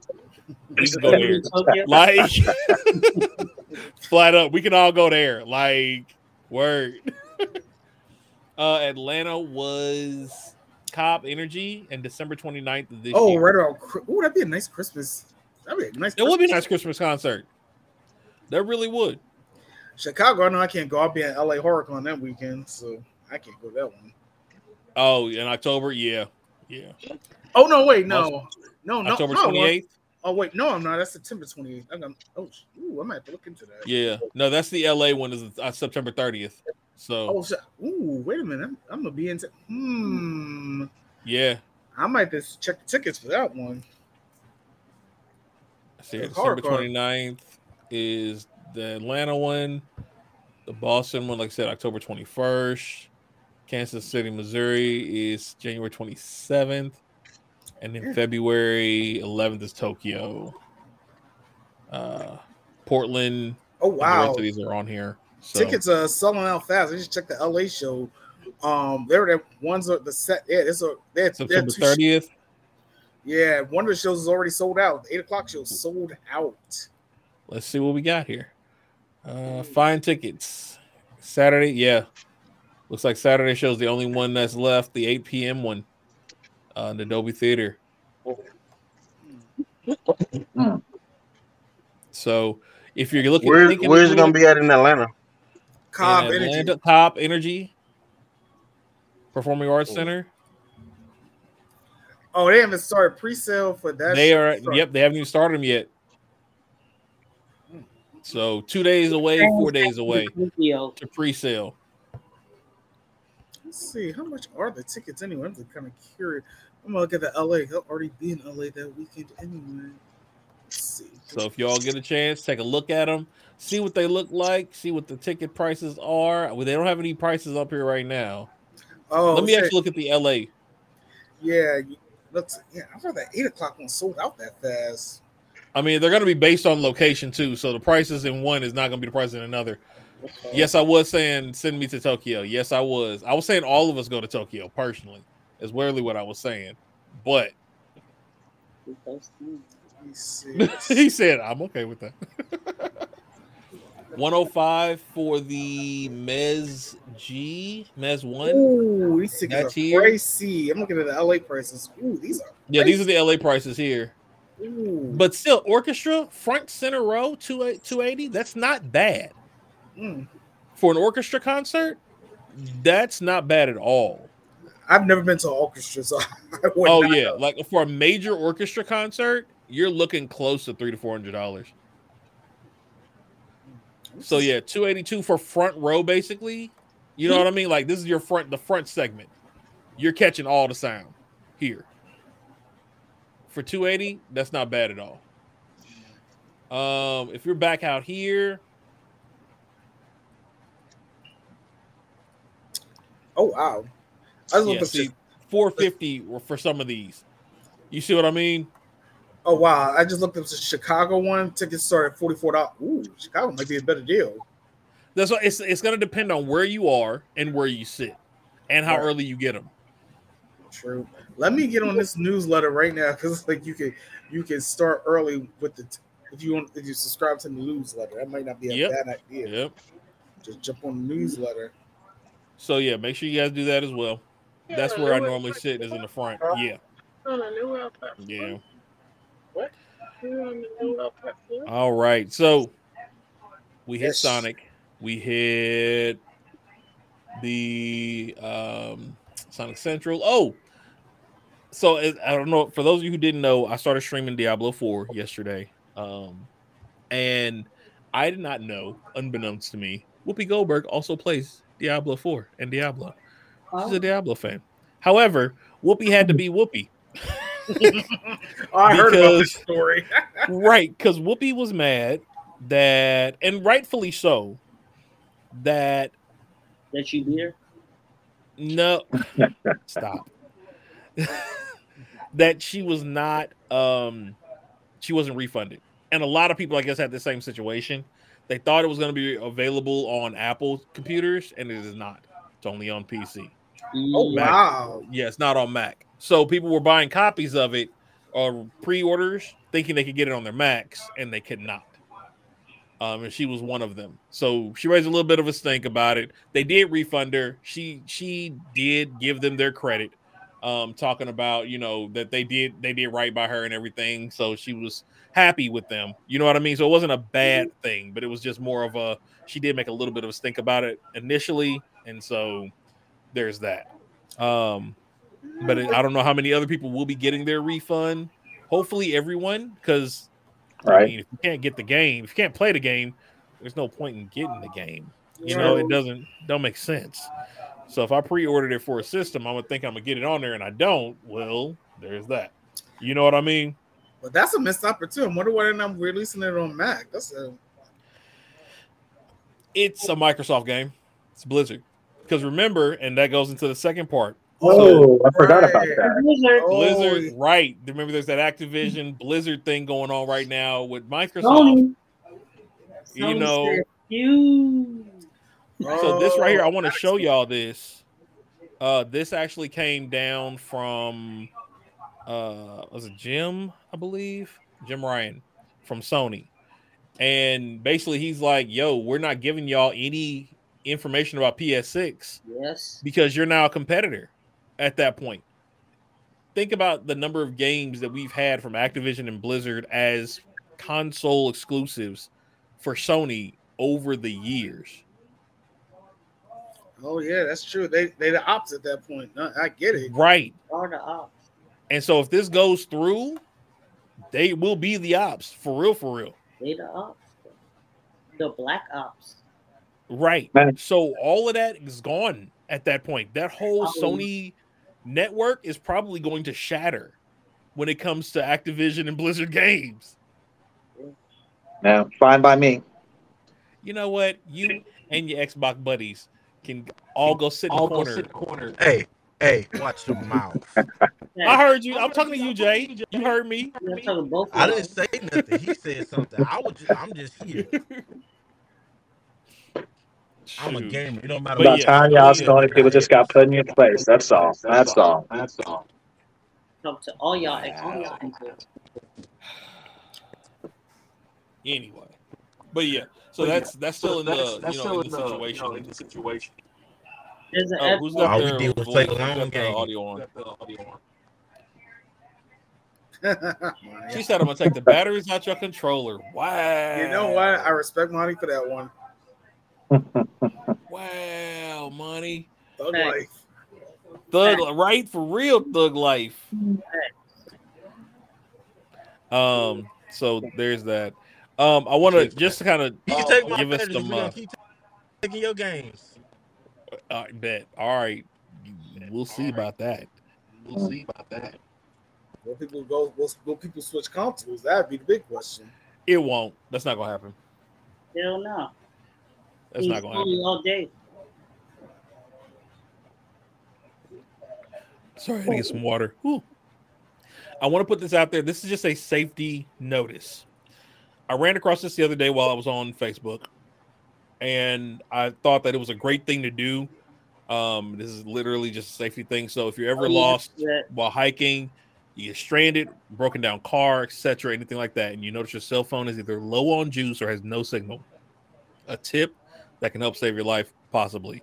we can go there. Like, flat up, we can all go there. Like, word. uh, Atlanta was Cobb Energy and December 29th of this oh, year. right around. Chri- Oh, that'd be a nice Christmas. That'd be a nice. It would be a nice Christmas concert. That really would. Chicago. I know I can't go. I'll be at LA HorrorCon that weekend, so I can't go that one. Oh, in October, yeah, yeah. Oh no, wait, no, no, no. October no, 28th. Oh wait, no, I'm not. That's September 28th. I'm gonna, oh, ooh, I might have to look into that. Yeah, no, that's the LA one. Is uh, September 30th. So Oh, so, ooh, wait a minute. I'm, I'm gonna be into. Hmm. yeah, I might just check the tickets for that one. See, December horrorcore. 29th is the Atlanta one. The Boston one, like I said, October 21st. Kansas City, Missouri is January 27th. And then February 11th is Tokyo. Uh, Portland. Oh and The wow, these are on here. So, tickets are selling out fast. I just checked the LA show. Um, they were the ones are the set. Yeah, it's a they're, they're September 30th. Yeah, one of the shows is already sold out. The eight o'clock show sold out. Let's see what we got here. Uh, find tickets. Saturday, yeah. Looks like Saturday show's the only one that's left. The 8 p.m. one, uh, in the Dolby Theater. So, If you're looking, Where, thinking where's it gonna be at in Atlanta? Cobb in Energy. Cobb Energy, Performing Arts Oh. Center. Oh, they haven't started pre-sale for that. They shit. are. Yep, they haven't even started them yet. So two days away, four days away to pre-sale. Let's see how much are the tickets anyway. I'm just kind of curious. I'm gonna look at the LA. They'll already be in LA that weekend anyway. Let's see. So if y'all get a chance, take a look at them, see what they look like, see what the ticket prices are. Well, they don't have any prices up here right now. oh, Let me shit. actually look at the LA. Yeah, you- looks. Yeah, I thought that eight o'clock one sold out that fast. I mean, they're going to be based on location too. So the prices in one is not going to be the price in another. Yes, I was saying send me to Tokyo. Yes, I was. I was saying all of us go to Tokyo personally. Is really what I was saying. But Let me he said I'm okay with that. 105 for the Mez G, Mez One. Ooh, these tickets are here. crazy. I'm looking at the LA prices. Ooh, these are. Yeah, these are the LA prices here. Ooh. But still, orchestra front center row 280. That's not bad Mm. for an orchestra concert. That's not bad at all. I've never been to an orchestra, so Oh yeah, know. like for a major orchestra concert, you're looking close to three to four hundred dollars. So yeah, two eighty two for front row, basically. You know what I mean? Like this is your front, the front segment. You're catching all the sound here. For two eighty, that's not bad at all. Um, if you're back out here, Oh wow. I was yeah, see, for. four fifty for some of these. You see what I mean? Oh wow! I just looked up the Chicago one. Tickets start at forty four dollars. Ooh, Chicago might be a better deal. That's what it's. It's going to depend on where you are and where you sit, and how Right. early you get them. True. Let me get on this newsletter right now because like you can you can start early with the if you want if you subscribe to the newsletter. That might not be a Yep. bad idea. Yep. Just jump on the newsletter. So yeah, make sure you guys do that as well. That's where I normally sit is in the front. Yeah. Yeah. What? All right. So we hit Yes. Sonic. We hit the um Sonic Central. Oh. So it- I don't know. For those of you who didn't know, I started streaming Diablo 4 yesterday. Um and I did not know, unbeknownst to me, Whoopi Goldberg also plays Diablo 4 and Diablo. She's a Diablo fan. However, Whoopi had to be Whoopi. Oh, I heard about this story. right, because Whoopi was mad that, and rightfully so, that That you beat her? no, stop, that she was not, um, she wasn't refunded, and a lot of people, I guess, had the same situation. They thought it was going to be available on Apple computers, and it is not. It's only on PC. oh Mac. wow! Yeah, it's not on Mac. So people were buying copies of it or pre-orders, thinking they could get it on their Macs, and they could not. Um, and she was one of them. So she raised a little bit of a stink about it. They did refund her. She she did give them their credit, um, talking about you know that they did they did right by her and everything. So she was happy with them. You know what I mean? So it wasn't a bad thing, but it was just more of a she did make a little bit of a stink about it initially, and so there's that. Um, but it- I don't know how many other people will be getting their refund. Hopefully, everyone, because I Right. mean, if you can't get the game, if you can't play the game, there's no point in getting the game. You know, it doesn't don't make sense. So if I pre-ordered it for a system, I would think I'm gonna get it on there, and I don't. Well, there's that. You know what I mean? But that's a missed opportunity. I wonder why they're not releasing it on Mac. That's a It's a Microsoft game. It's Blizzard. Because remember, and that goes into the second part. Oh, I forgot about that. Blizzard. Oh, right? Remember, there's that Activision Blizzard thing going on right now with Microsoft. Sony. You Sony know, So this right here, I Oh, want to show y'all this. Uh, this actually came down from uh, was it Jim? I believe Jim Ryan from Sony, and basically he's like, "Yo, we're not giving y'all any information about PS6 Yes. because you're now a competitor at that point." Think about the number of games that we've had from Activision and Blizzard as console exclusives for Sony over the years. Oh yeah, that's true. They they the ops at that point. No, I get it. Right. Are the ops. And so if this goes through, they will be the ops for real, for real. They the ops. The black ops. Right. So all of that is gone at that point. That whole Oh. Sony network is probably going to shatter when it comes to Activision and Blizzard games. No, fine by me. You know what? You and your Xbox buddies can all go sit in the corner. corner. Hey, hey, watch your mouth. I heard you. I'm talking to you, Jay. You heard me. I'm talking both. I of didn't say nothing. He said something. I was just, I'm just here. I'm a gamer. It don't matter But About yeah, time y'all Sony people just got put in your place. That's all. That's all. That's all. Talk to all y'all Xbox people. Anyway, but yeah. So that's that's still in the you know in the situation. in the situation. There's an Oh, got All we their voice- play got the audio on? She said, "I'm gonna take the batteries out your controller." Wow. You know what? I respect money for that one. Wow, money. Thug Hey. life. Thug, right? For real, thug life. Um. So there's that. Um. I want to just kind of You can take my give us batteries. some. Uh, keep taking your games. I bet. All right. We'll see about that. We'll see about that. Will people go? Will, will people switch consoles? That'd be the big question. It won't. That's not gonna happen. Hell no. That's not gonna happen. All day. Sorry, I had to get some water. Whew. I want to put this out there. This is just a safety notice. I ran across this the other day while I was on Facebook, and I thought that it was a great thing to do. Um, this is literally just a safety thing. So if you're ever Oh, lost yeah. while hiking, you get stranded, broken down car, etc., anything like that, and you notice your cell phone is either low on juice or has no signal, a tip that can help save your life, possibly.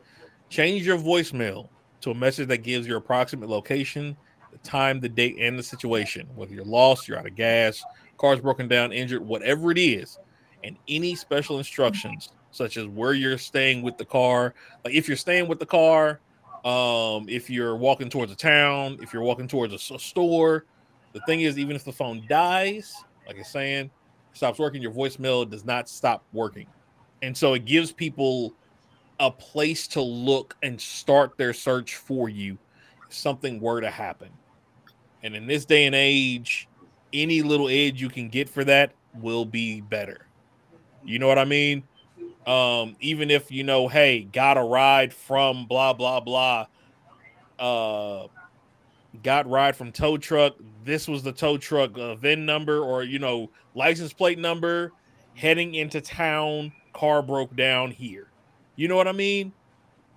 Change your voicemail to a message that gives your approximate location, the time, the date, and the situation. Whether you're lost, you're out of gas, car's broken down, injured, whatever it is, and any special instructions, such as where you're staying with the car. Like if you're staying with the car, um, if you're walking towards a town, if you're walking towards a store. The thing is, even if the phone dies, like it's saying, stops working, your voicemail does not stop working. And so it gives people a place to look and start their search for you if something were to happen. And in this day and age, any little edge you can get for that will be better. You know what I mean? Um, even if you know, hey, got a ride from blah blah blah, uh, got ride from tow truck. This was the tow truck uh, VIN number or you know license plate number. Heading into town, car broke down here. You know what I mean?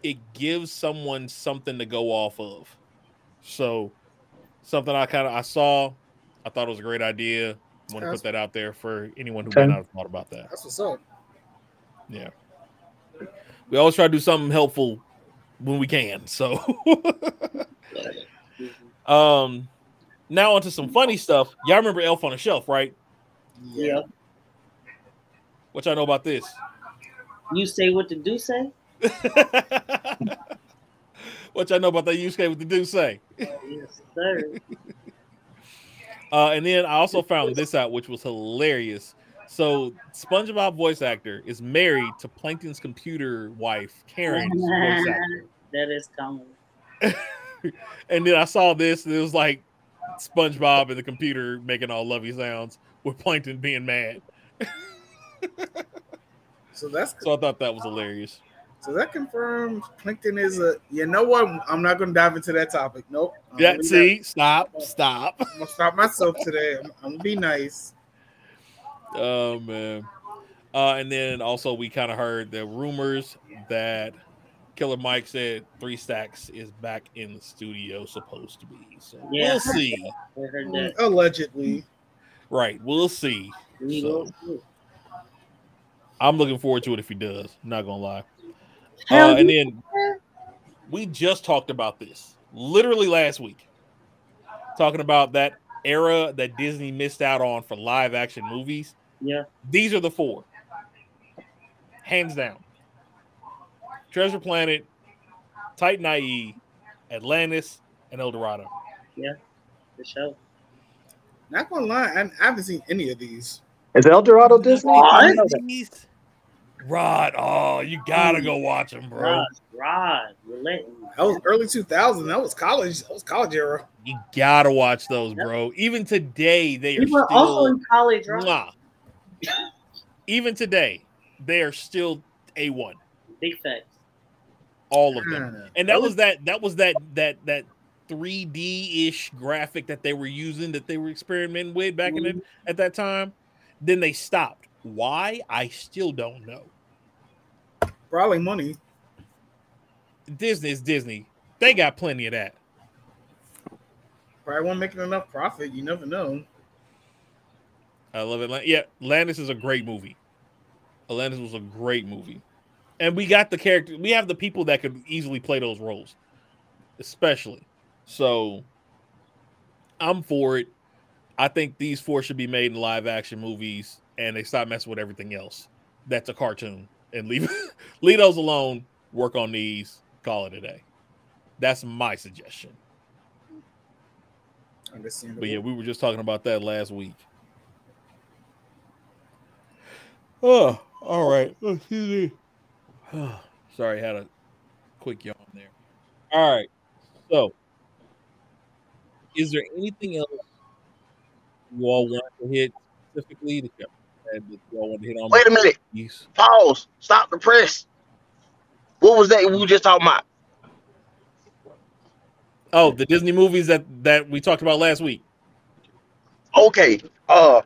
It gives someone something to go off of. So something I kind of I saw, I thought it was a great idea. I Want to put that out there for anyone who may Okay. not have thought about that. That's what's up. Yeah. We always try to do something helpful when we can. So um now onto some funny stuff. Y'all remember Elf on a Shelf, right? Yeah. What y'all know about this? You say what the do say? What y'all know about that use case with the do say? Yes, sir. Uh, and then I also found this out, which was hilarious. So SpongeBob voice actor is married to Plankton's computer wife, Karen. that is common. And then I saw this, and it was like SpongeBob and the computer making all lovey sounds with Plankton being mad. So that's So I thought that was hilarious. So that confirms Plankton is a. You know what? I'm not going to dive into that topic. Nope. I'm Yeah, see, leave stop, stop. I'm gonna stop myself today. I'm, I'm gonna be nice. Oh man. Uh, and then also we kind of heard the rumors that Killer Mike said Three Stacks is back in the studio, supposed to be. So Yeah. we'll see. I heard that. Allegedly. Right, we'll see. We So, go. I'm looking forward to it if he does. Not gonna lie. Hell Uh, and then we just talked about this literally last week, talking about that era that Disney missed out on for live action movies. Yeah. These are the four. hands down. Treasure Planet, Titan A.E., Atlantis, and El Dorado. Yeah, for sure. Not gonna lie, I, I haven't seen any of these. Is El Dorado Disney? I didn't know that. These- Rod, oh, you gotta go watch them, bro. Rod, Rod, relentless. That was early 2000. That was college. That was college era. You gotta watch those, bro. Even today, they are were still. also in college, right? Mwah. Even today, they are still a one. Big facts. all of them. And that was that that was that that that 3D ish graphic that they were using that they were experimenting with back in Mm-hmm. it at that time. Then they stopped. Why? I still don't know. Probably money. Disney is Disney. They got plenty of that. Probably won't making enough profit. You never know. I love it. Yeah, Atlantis is a great movie. Atlantis was a great movie. And we got the character, we have the people that could easily play those roles, especially. So I'm for it. I think these four should be made in live action movies and they stop messing with everything else. That's a cartoon and leave leave those alone. Work on these, call it a day. That's my suggestion. Understandable. But yeah, we were just talking about that last week. Oh, all right. Excuse me. Sorry, had a quick yawn there. All right. So, is there anything else you all want to hit specifically that you that you all want to hit on? Wait a minute. Yes. Pause. Stop the press. What was that we were just talking about? Oh, the Disney movies that that we talked about last week. Okay. Uh,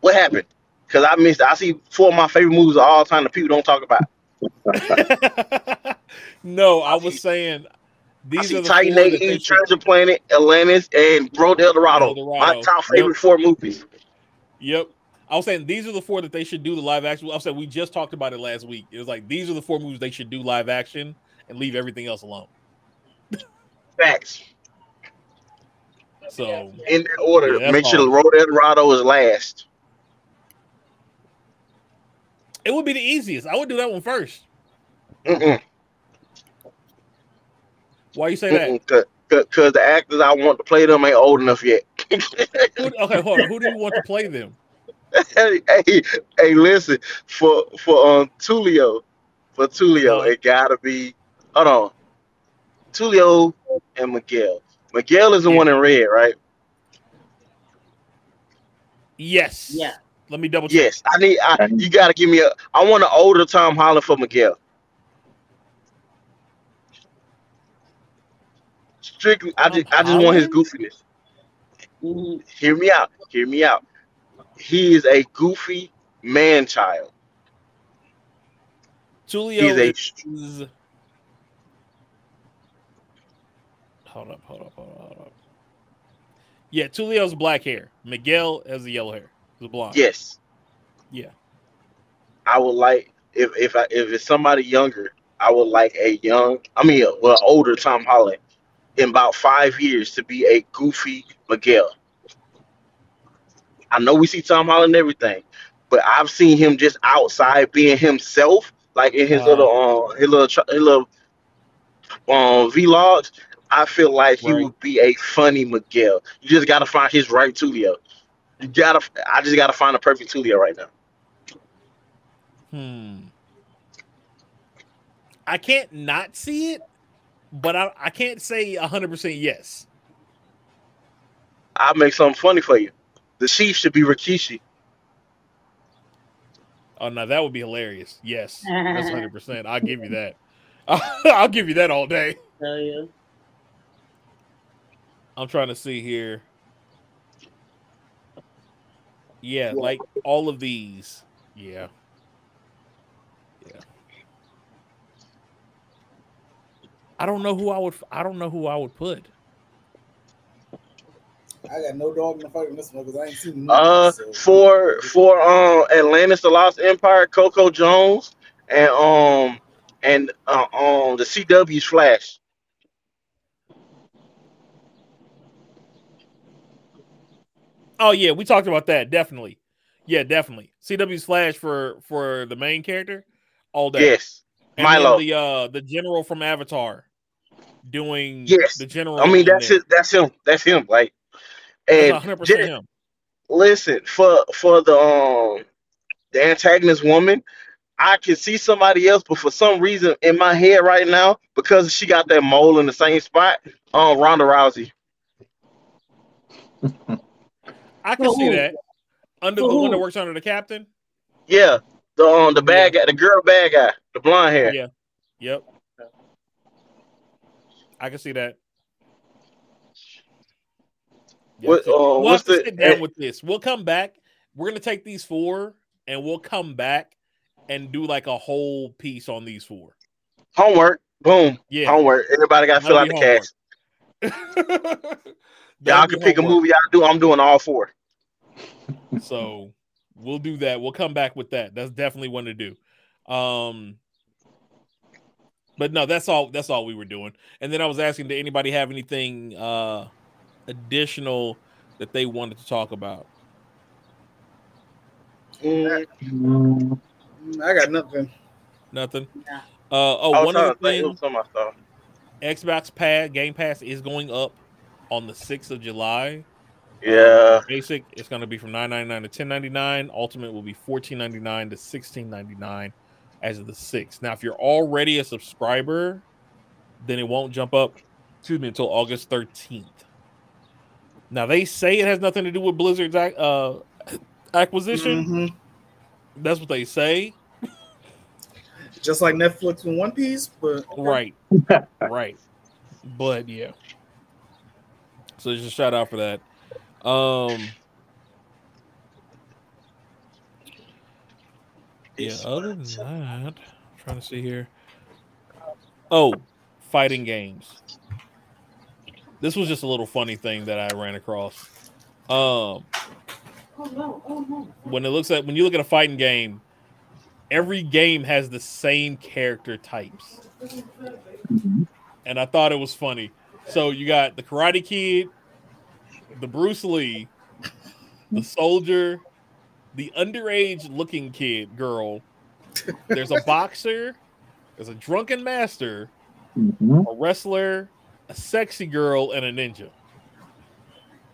what happened? Because I missed. I see four of my favorite movies of all time that people don't talk about. no, I was saying I these see are the Titan four that they AE, should- Treasure Planet, Atlantis, and Road to El Dorado. El Dorado. My top favorite Yep. four movies. Yep. I was saying these are the four that they should do the live action. I said we just talked about it last week. It was like these are the four movies they should do live action and leave everything else alone. Facts. So In that order. Yeah, Make sure the Road to El is last. it would be the easiest. I would do that one first. Mm-mm. Why you say that? Mm-mm. Because the actors I want to play them ain't old enough yet. Who, okay, hold on. Who do you want to play them? hey, hey, hey, listen, for for um Tulio, for Tulio, it gotta be hold on. Tulio and Miguel. Miguel is the one in red, right? Yes. Yeah. Let me double check. Yes. I need I, you gotta give me a I want an older Tom Holland for Miguel. Strictly I just I just want his goofiness. Mhm. Hear me out. Hear me out. He is a goofy man child. Tulio He's a is. Hold up, hold up, hold up, hold up. Yeah, Tulio's black hair. Miguel has the yellow hair. He's blonde. yes. Yeah. I would like if if I, if it's somebody younger, I would like a young, I mean, a, well, older Tom Holland in about five years to be a goofy Miguel. I know we see Tom Holland and everything, but I've seen him just outside being himself, like in his little uh, his little his little um vlogs. I feel like he would be a funny Miguel. You just gotta find his right Tulio. You gotta, I just gotta find a perfect Tulio right now. Hmm. I can't not see it, but I, I can't say 100% yes. I'll make something funny for you. The chief should be Rikishi. Oh, no, that would be hilarious. Yes. That's 100%. I'll give you that. I'll give you that all day. Hell yeah. I'm trying to see here. Yeah, like all of these. Yeah. Yeah. I don't know who I would I don't know who I would put. I got no dog in the fight in this one because I ain't seen none. Uh, so. for for um Atlantis: The Lost Empire, Coco Jones, and um and uh, um the CW's Flash. Oh yeah, we talked about that definitely. Yeah, definitely. CW's Flash for for the main character. all day. Yes, And Milo. the uh the general from Avatar doing Yes. the general. I mean that's it. That's him. That's him. Like, That's and 100 Jen- percent him. listen for for the um the antagonist woman i can see somebody else but for some reason in my head right now because she got that mole in the same spot um ronda rousey I can see that under the one that works under the captain. yeah the um the bad guy the girl bad guy the blonde hair Yeah. Yep. I can see that. Yeah, What, uh, we'll what's have to the- sit down eh, with this. We'll come back. We're gonna take these four and we'll come back and do like a whole piece on these four. homework boom Yeah. homework everybody got to fill out the homework. cast That'll y'all can pick a movie y'all do i'm doing all four So we'll do that. We'll come back with that. That's definitely one to do. Um but no, that's all that's all we were doing. And then I was asking, did anybody have anything uh additional that they wanted to talk about? Mm, I got nothing. Nothing. Nah. Uh oh, I was one trying other thing, of something I. Xbox Pad Game Pass is going up on the 6th of July. yeah Basic it's going to be from 9.99 to 10.99. Ultimate will be 14.99 to 16.99 as of the 6th. Now, if you're already a subscriber, then it won't jump up, excuse me, until August 13th. Now, they say it has nothing to do with Blizzard's uh, acquisition. Mhm. That's what they say. Just like Netflix and One Piece, but Right. right. But yeah. So just a shout out for that. Um Yeah, other than that, I'm trying to see here. Oh, fighting games. This was just a little funny thing that I ran across. Um Oh no! Oh no! when it looks at when you look at a fighting game, every game has the same character types. and I thought it was funny. So you got the Karate Kid, the Bruce Lee, the soldier, the underage looking kid girl. There's a boxer, there's a drunken master, a wrestler, a sexy girl, and a ninja.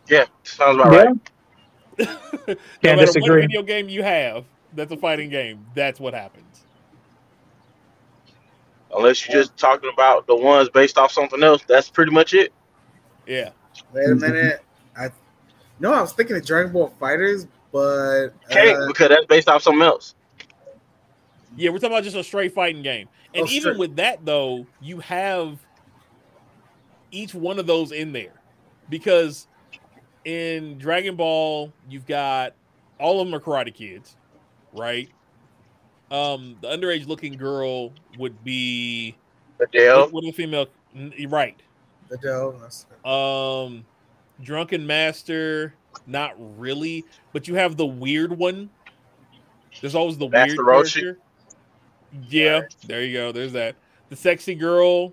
yeah sounds about Yeah, right no Can't matter what video game you have, that's a fighting game. That's what happens. unless you're just talking about the ones based off something else that's pretty much it Yeah. wait a minute. I no, I was thinking of Dragon Ball FighterZ, but can't uh, because that's based off something else Yeah, we're talking about just a straight fighting game. And Oh, even straight. with that though, you have each one of those in there. Because in Dragon Ball, you've got all of them are karate kids, right? Um, the underage looking girl would be Arale. what, what are the female n- right. Arale. that's- Um Drunken Master, not really, but you have the weird one. There's always the Master weird Roshi. Yeah, there you go. There's that. The sexy girl.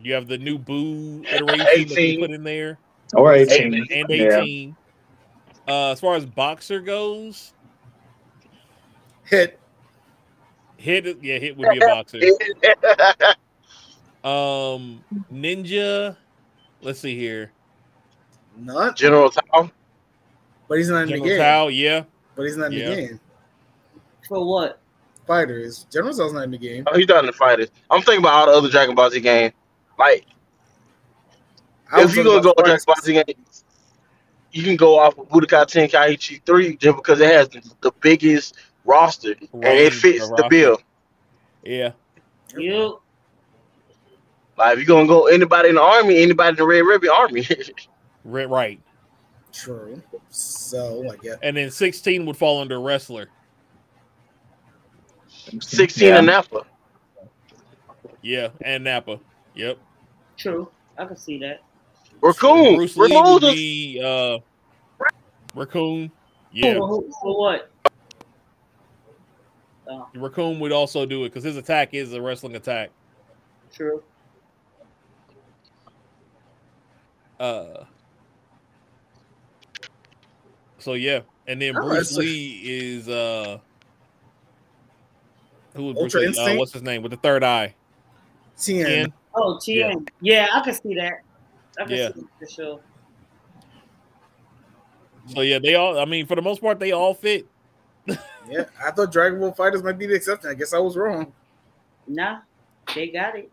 You have the new Boo iteration that they 18. put in there, Or 18. and Yeah. 18. Uh, as far as boxer goes, Hit. hit yeah, hit would be a boxer. Um, ninja. Let's see here. Not, General Tao. but he's not in the General game. Tao, yeah. But he's not in Yeah. the game. For what? Fighters. General Tao's not in the game. Oh, he's not in the fighters. I'm thinking about all the other Dragon Ball Z games. Like, I if you're gonna go about with Dragon Ball Z game, you can go off of Budokai Tenkaichi 3 just because it has the, the biggest roster and it fits of the bill. Yeah. You Like, if you're gonna go anybody in the army, anybody in the Red Ribbon Army. Right, right. True. So oh I guess And then 16 would fall under wrestler. 16 Yeah. and Nappa. Yeah, and Nappa. Yep. true. I can see that. Recoome. Bruce Lee Recoome would was- be uh Recoome. Yeah. For, for what? Oh, Recoome would also do it because his attack is a wrestling attack. true. Uh so yeah. And then Bruce that's a- Lee is uh Who was Bruce Ultra Lee? Uh, what's his name with the third eye? Tien. Tien? Oh, Tien. Yeah. I can see that. I can Yeah. see it for sure. So yeah, they all. I mean, for the most part, they all fit. Yeah, I thought Dragon Ball FighterZ might be the exception. I guess I was wrong. Nah, they got it.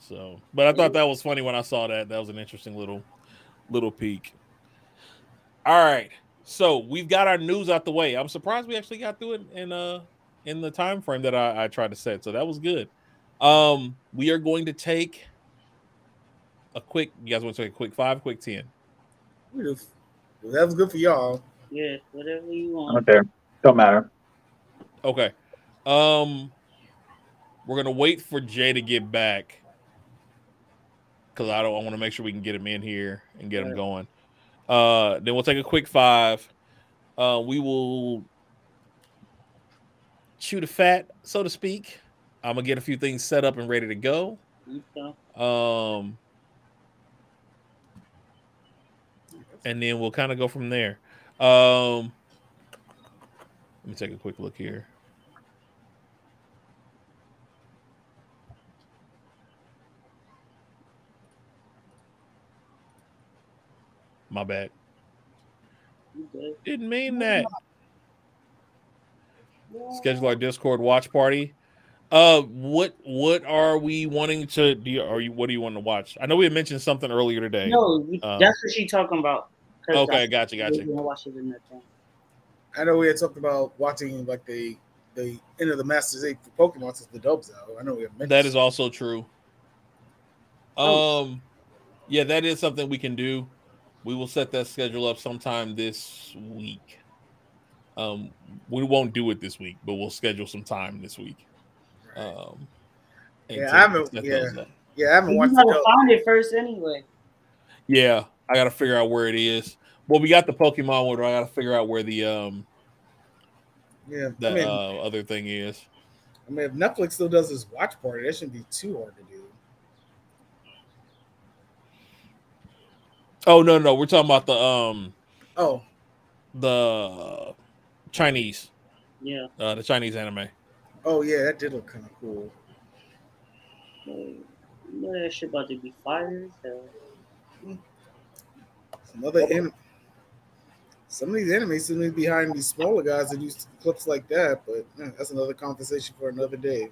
So, but I thought that was funny when I saw that. That was an interesting little little peek. All right, so we've got our news out the way. I'm surprised we actually got through it in uh in the time frame that I, I tried to set. So that was good. Um, we are going to take a quick. You guys want to take a quick five, quick ten? That was good for y'all. Yeah, whatever you want. Not there. Don't matter. Okay. Um, we're gonna wait for Jay to get back because I don't. I want to make sure we can get him in here and get him Right. going. Uh, then we'll take a quick five. Uh, we will chew the fat, so to speak. I'm gonna get a few things set up and ready to go. Um, and then we'll kind of go from there. Um, let me take a quick look here. My bad. Didn't mean that. Schedule our Discord watch party. Uh, what what are we wanting to do? You, are you what do you want to watch? I know we had mentioned something earlier today. No, Um, that's what she talking about. Okay, I- gotcha, gotcha. we're gonna watch it in that time. I know we had talked about watching like the the end of the Masters Eight for Pokemon since the dubs out. I know we have mentioned That is also true. Um, yeah, that is something we can do. We will set that schedule up sometime this week. Um, we won't do it this week, but we'll schedule some time this week. Um, and Yeah, I haven't. Yeah, yeah, I haven't you watched. You gotta find it first anyway. Yeah, I gotta figure out where it is. Well, we got the Pokemon one. I gotta figure out where the um Yeah, the I mean, uh, other thing is. I mean, if Netflix still does this watch party, that shouldn't be too hard to do. Oh no, no, we're talking about the um Oh, the Chinese, Yeah. uh, the Chinese anime. Oh yeah, that did look kind of cool. You know that shit about to be fire. So. Some other anim- some of these enemies seem to be behind these smaller guys that use clips like that, but eh, that's another conversation for another day.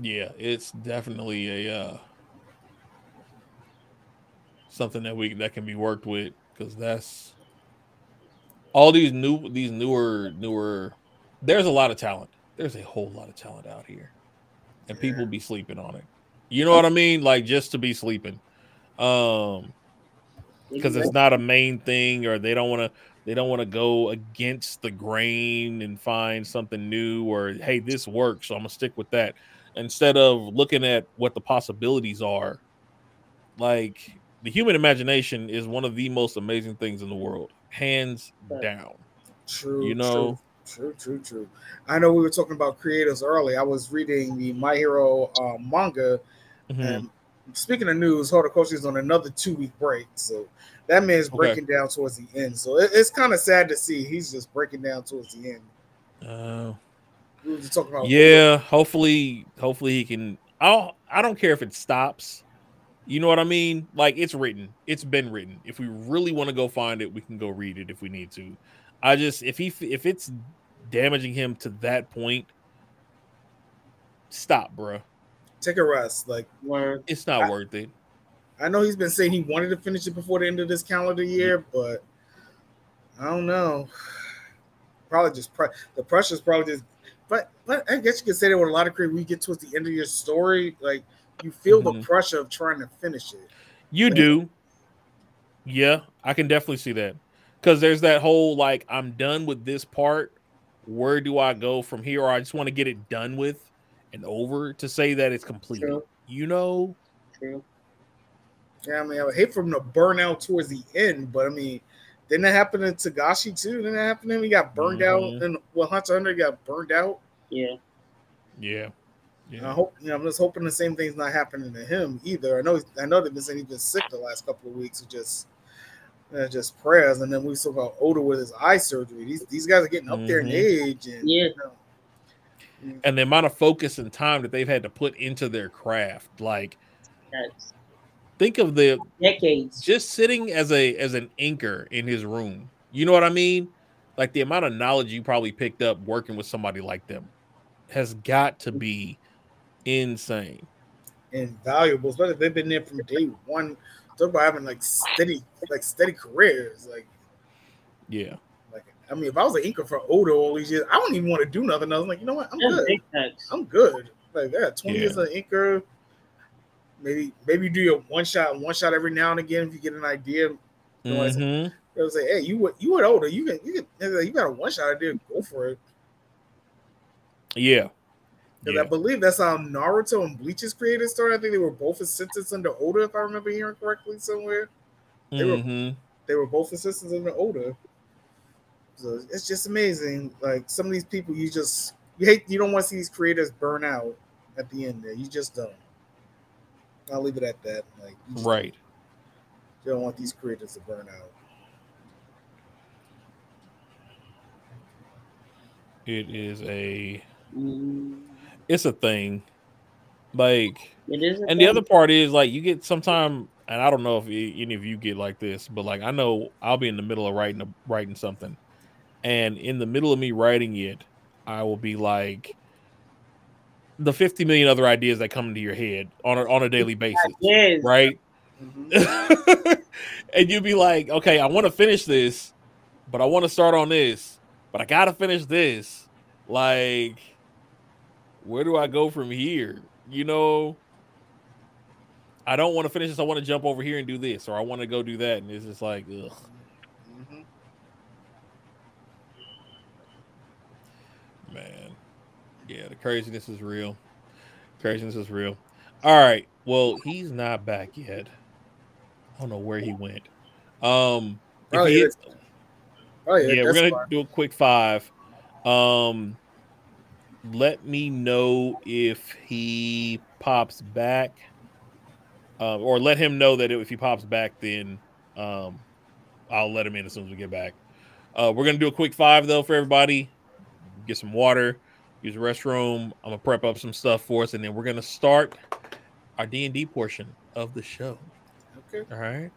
Yeah, it's definitely a uh something that we that can be worked with because that's all these new these newer newer there's a lot of talent. There's a whole lot of talent out here. And people be sleeping on it. You know what I mean? Like just to be sleeping. Um because it's not a main thing or they don't want to they don't want to go against the grain and find something new or hey this works so i'm gonna stick with that instead of looking at what the possibilities are like the human imagination is one of the most amazing things in the world hands down True, you know true, true, true, true. I know we were talking about creators early. I was reading the My Hero uh, manga, Mhm. and speaking of news, Horikoshi is on another two week break, so that man's Okay. breaking down towards the end. So it, it's kind of sad to see he's just breaking down towards the end. uh, We were just talking about yeah hopefully hopefully he can i'll i don't care if it stops you know what i mean like it's written it's been written if we really want to go find it we can go read it if we need to i just if he if it's damaging him to that point stop bruh take a rest. Like it's not worth it I know he's been saying he wanted to finish it before the end of this calendar year, mm-hmm. but I don't know. Probably just pre- the pressure's probably just. But but I guess you could say that with a lot of creators, we get towards the end of your story, like you feel the Mhm. pressure of trying to finish it. You do. Yeah, I can definitely see that. Cuz there's that whole like I'm done with this part. Where do I go from here or I just want to get it done with and over to say that it's complete. True. You know? True. Yeah, I mean, I would hate for him to burn out towards the end, but I mean, didn't that happen to Togashi too? Didn't that happen to him? He got burned Mhm. out, and well, Hunter x Hunter got burned out. Yeah. Yeah. And I hope you know. I'm just hoping the same thing's not happening to him either. I know. I know they've been saying he's been sick the last couple of weeks. It just uh, just prayers. And then we saw about Oda with his eye surgery. These these guys are getting up there in Mhm. age, and Yeah. you know, and the amount of focus and time that they've had to put into their craft like That's think of the decades. just sitting as a as an anchor in his room you know what i mean like the amount of knowledge you probably picked up working with somebody like them has got to be insane invaluable. Especially if they've been there from day one. Talk about having like steady, like steady careers. Like, yeah like I mean, if I was an inker for Oda all these years, I don't even want to do nothing. I was like, you know what, I'm That's good. I'm good. Like that, 20 Yeah. years of inker. Maybe maybe you do your one shot, one shot every now and again if you get an idea. You know, it's- Mhm. They'll say, "Hey, you you were older. You can you can you got a one shot idea. Go for it." yeah Because Yeah. I believe that's how Naruto and Bleach's creators started. I think they were both assistants under Oda, if I remember hearing correctly somewhere. They were Mhm. they were both assistants under Oda. So it's just amazing. Like some of these people, you just you hate. You don't want to see these creators burn out at the end. There, you just don't. I'll leave it at that. Like you just right you don't want these creators to burn out. it is a Mm, it's a thing like it is. and the other part is like you get sometime and i don't know if any of you get like this but like i know i'll be in the middle of writing a, writing something and in the middle of me writing it i will be like the 50 million other ideas that come into your head on a, on a daily basis Yes. right Mhm. and you'd be like okay i want to finish this but i want to start on this but i gotta finish this like where do i go from here? You know i don't want to finish this. I want to jump over here and do this or i want to go do that and it's just like ugh. Mhm. man. Yeah the craziness is real. Craziness is real. All right. Well he's not back yet. I don't know where he went. Um Oh, he yeah, hits- Oh yeah, yeah, we're gonna do a quick five. Um, let me know if he pops back, uh, or let him know that if he pops back, then um, I'll let him in as soon as we get back. Uh, we're gonna do a quick five though for everybody. Get some water, use the restroom. I'm gonna prep up some stuff for us, and then we're gonna start our D and D portion of the show. Okay. All right,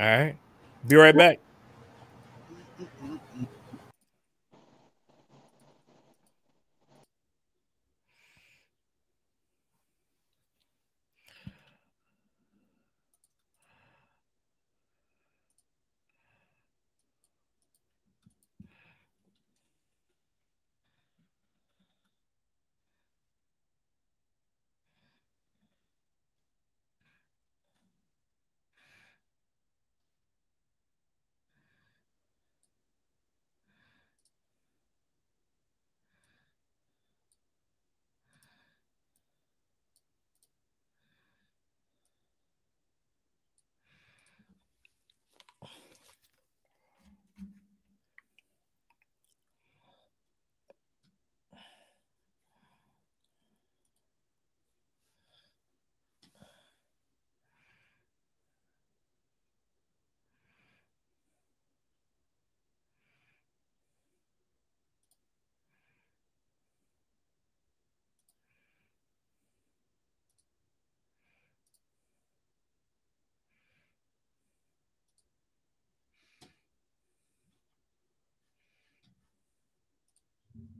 all right. Be right back.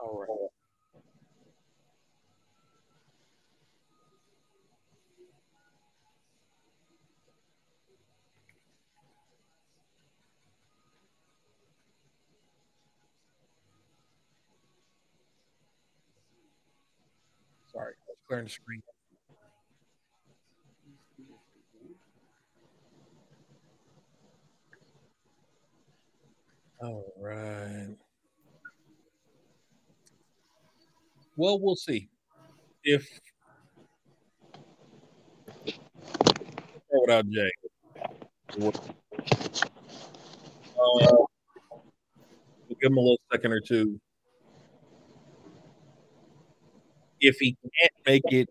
All right. Sorry, clearing the screen. All right. Well, we'll see if without Jay. Uh, we'll give him a little second or two. If he can't make it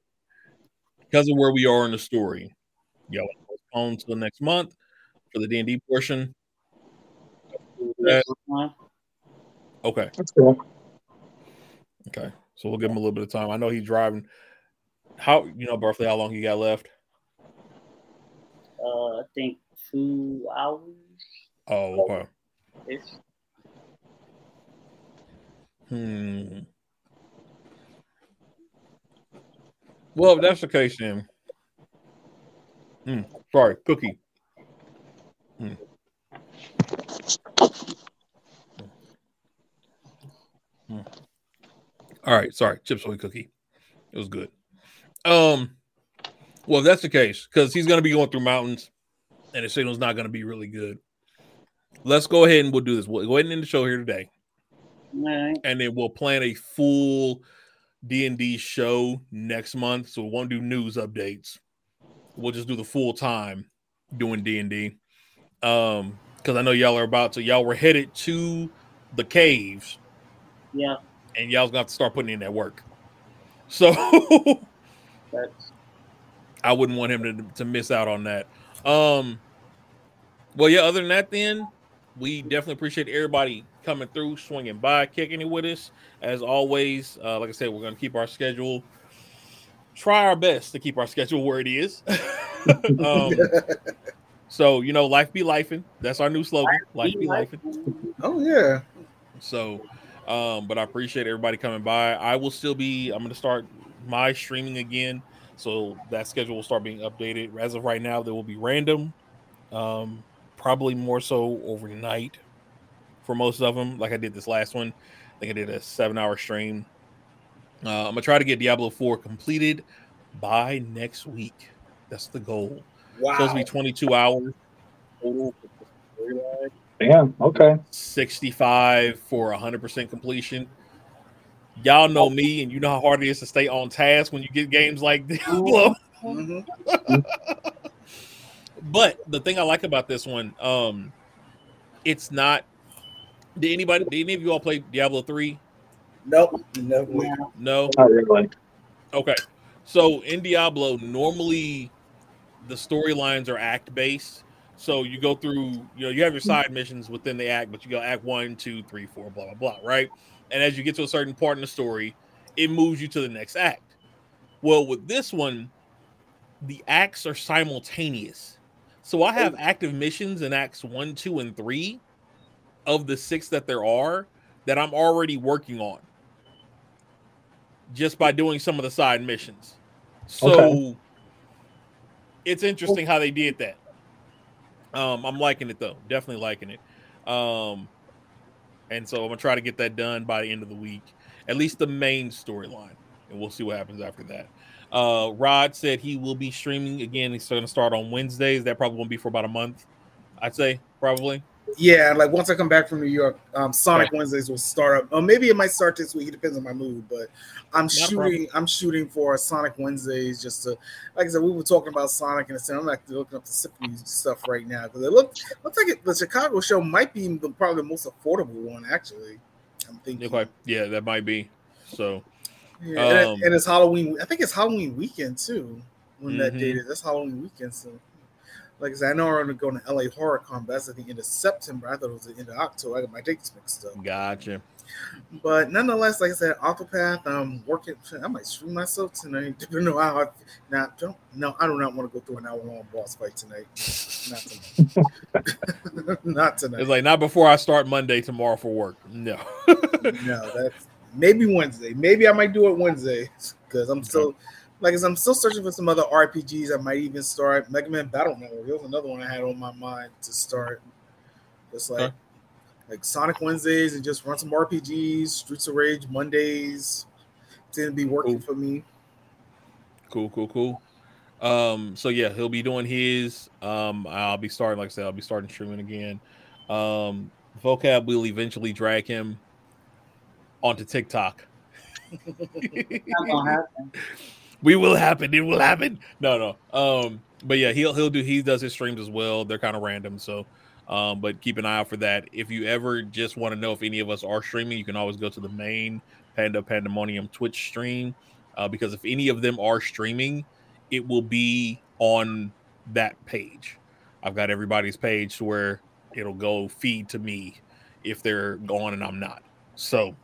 because of where we are in the story, y'all postpone till next month for the D and D portion. Okay. That's cool. Okay. So we'll give him a little bit of time. I know he's driving. How you know roughly how long he got left? Uh, I think two hours. Oh, okay. It's Hmm. Well, if that's the case, then. Hmm. Sorry, cookie. Hmm. Hmm. All right, sorry, chips away cookie. It was good. Um, well, if that's the case, because he's going to be going through mountains, and the signal's not going to be really good. Let's go ahead and we'll do this. We'll go ahead and end the show here today alright. and then we'll plan a full D&D show next month. So we won't do news updates. We'll just do the full time doing D&D. Um cuz I know y'all are about to y'all were headed to the caves Yeah, and y'all's going to have to start putting in that work. So I wouldn't want him to to miss out on that. Um, well, yeah. Other than that, then we definitely appreciate everybody coming through, swinging by, kicking it with us. As always, uh, like I said, we're going to keep our schedule. Try our best to keep our schedule where it is. um, so you know, life be lifing. That's our new slogan. Life be lifing. Oh yeah. So, um, but I appreciate everybody coming by. I will still be. I'm going to start my streaming again, so that schedule will start being updated. As of right now, there will be random, um, probably more so overnight for most of them. Like I did this last one. I think I did a seven-hour stream. Uh, I'm gonna try to get Diablo 4 completed by next week. That's the goal. Wow. Supposed to be 22 hours total for the storyline. Damn. Okay. 65 for 100% completion. Y'all know me, and you know how hard it is to stay on task when you get games like Diablo. Mhm. but the thing I like about this one, um, it's not. Did anybody? Did any of you all play Diablo three? Nope. No. No. Not really. Okay. So in Diablo, normally the storylines are act based. So you go through, you know, you have your side missions within the act, but you go act one, two, three, four, blah, blah, blah, right? And as you get to a certain part in the story, it moves you to the next act. Well, with this one, the acts are simultaneous. So I have oh. active missions in acts one, two, and three of the six that there are that I'm already working on just by doing some of the side missions. So Okay. it's interesting how they did that. Um, I'm liking it though, definitely liking it. Um, and so I'm gonna try to get that done by the end of the week, at least the main storyline, and we'll see what happens after that. Uh, Rod said he will be streaming again. He's going to start on Wednesdays. That probably won't be for about a month. I'd say probably. Yeah, like once I come back from New York, um, Sonic Wednesdays will start up. Or maybe it might start this week. It depends on my mood. But I'm a shooting. problem. I'm shooting for Sonic Wednesdays just to, like I said, we were talking about Sonic, and I said I'm actually looking up the Symphony stuff right now because it look looks like it, the Chicago show might be the, probably the most affordable one. Actually, I'm thinking. Yeah, that might be. So Yeah, and, it- Um, and it's Halloween. I think it's Halloween weekend too. When that Mhm. date is, that's Halloween weekend. So, like I said, I know we're going to LA Horror Con, but that's at the end of September. I thought it was the end of October. I got my dates mixed up. gotcha. But nonetheless, like I said, Octopath, I'm working. I might stream myself tonight. Depending on how I now don't no, I do not want to go through an hour long boss fight tonight. Not tonight. not tonight. It's like not before I start Monday tomorrow for work. No. no, that's maybe Wednesday. Maybe I might do it Wednesday because I'm still like I said, I'm still searching for some other RPGs. I might even start Mega Man Battle Network. There was another one I had on my mind to start. Just like Okay. like Sonic Wednesdays and just run some RPGs, Streets of Rage Mondays. Didn't be working for me. Cool, cool, cool. Um, so yeah, he'll be doing his. Um, I'll be starting, like I said, I'll be starting streaming again. Um, vocab will eventually drag him onto TikTok. We will happen. It will happen. No, no. Um, but yeah, he'll he'll do he does his streams as well. They're kind of random, so um, but keep an eye out for that. If you ever just want to know if any of us are streaming, you can always go to the main Panda Pandemonium Twitch stream. Uh, because if any of them are streaming, it will be on that page. I've got everybody's page to where it'll go feed to me if they're gone and I'm not. So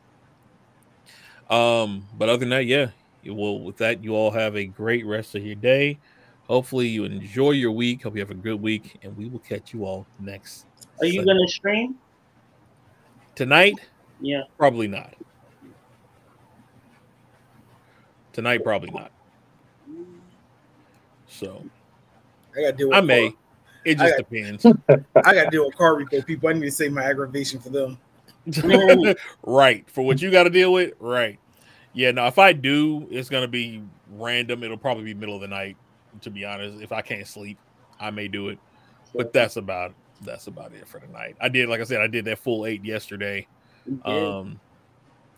um, but other than that, yeah. You- Well, with that, you all have a great rest of your day. Hopefully, you enjoy your week. Hope you have a good week, and we will catch you all next. Are you gonna stream? tonight? Yeah. Probably not. Tonight, probably not. So I gotta deal with I may. car- It I just got- depends. I gotta deal with car repo people. I need to save my aggravation for them. right for what you got to deal with. Right. Yeah. No. If I do, it's gonna be random. It'll probably be middle of the night. To be honest, if I can't sleep, I may do it. But that's about that's about it for tonight. I did, like I said, I did that full eight yesterday. Um,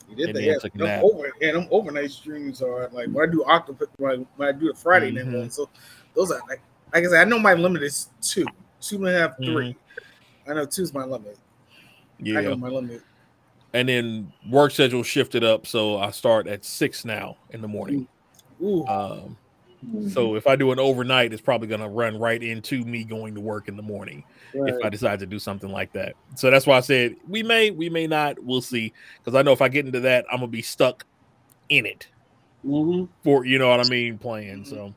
You did and that. Yeah, them over, yeah, them overnight streams are like when I do Octopus, when I, when I do the Friday night Mhm. one. So those are like, like I said, I know my limit is two, two and a half, three. Mm-hmm. I know two's my limit. Yeah. I know my limit. And then work schedule shifted up, so I start at six now in the morning. Ooh. Um, So if I do an overnight, it's probably going to run right into me going to work in the morning if I decide to do something like that. So that's why I said we may, we may not. We'll see. Because I know if I get into that, I'm gonna be stuck in it Mhm. for you know what I mean, playing. So.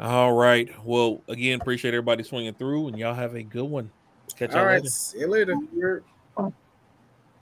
All right. Well, again, appreciate everybody swinging through, and y'all have a good one. Catch y'all All right. later. See you later.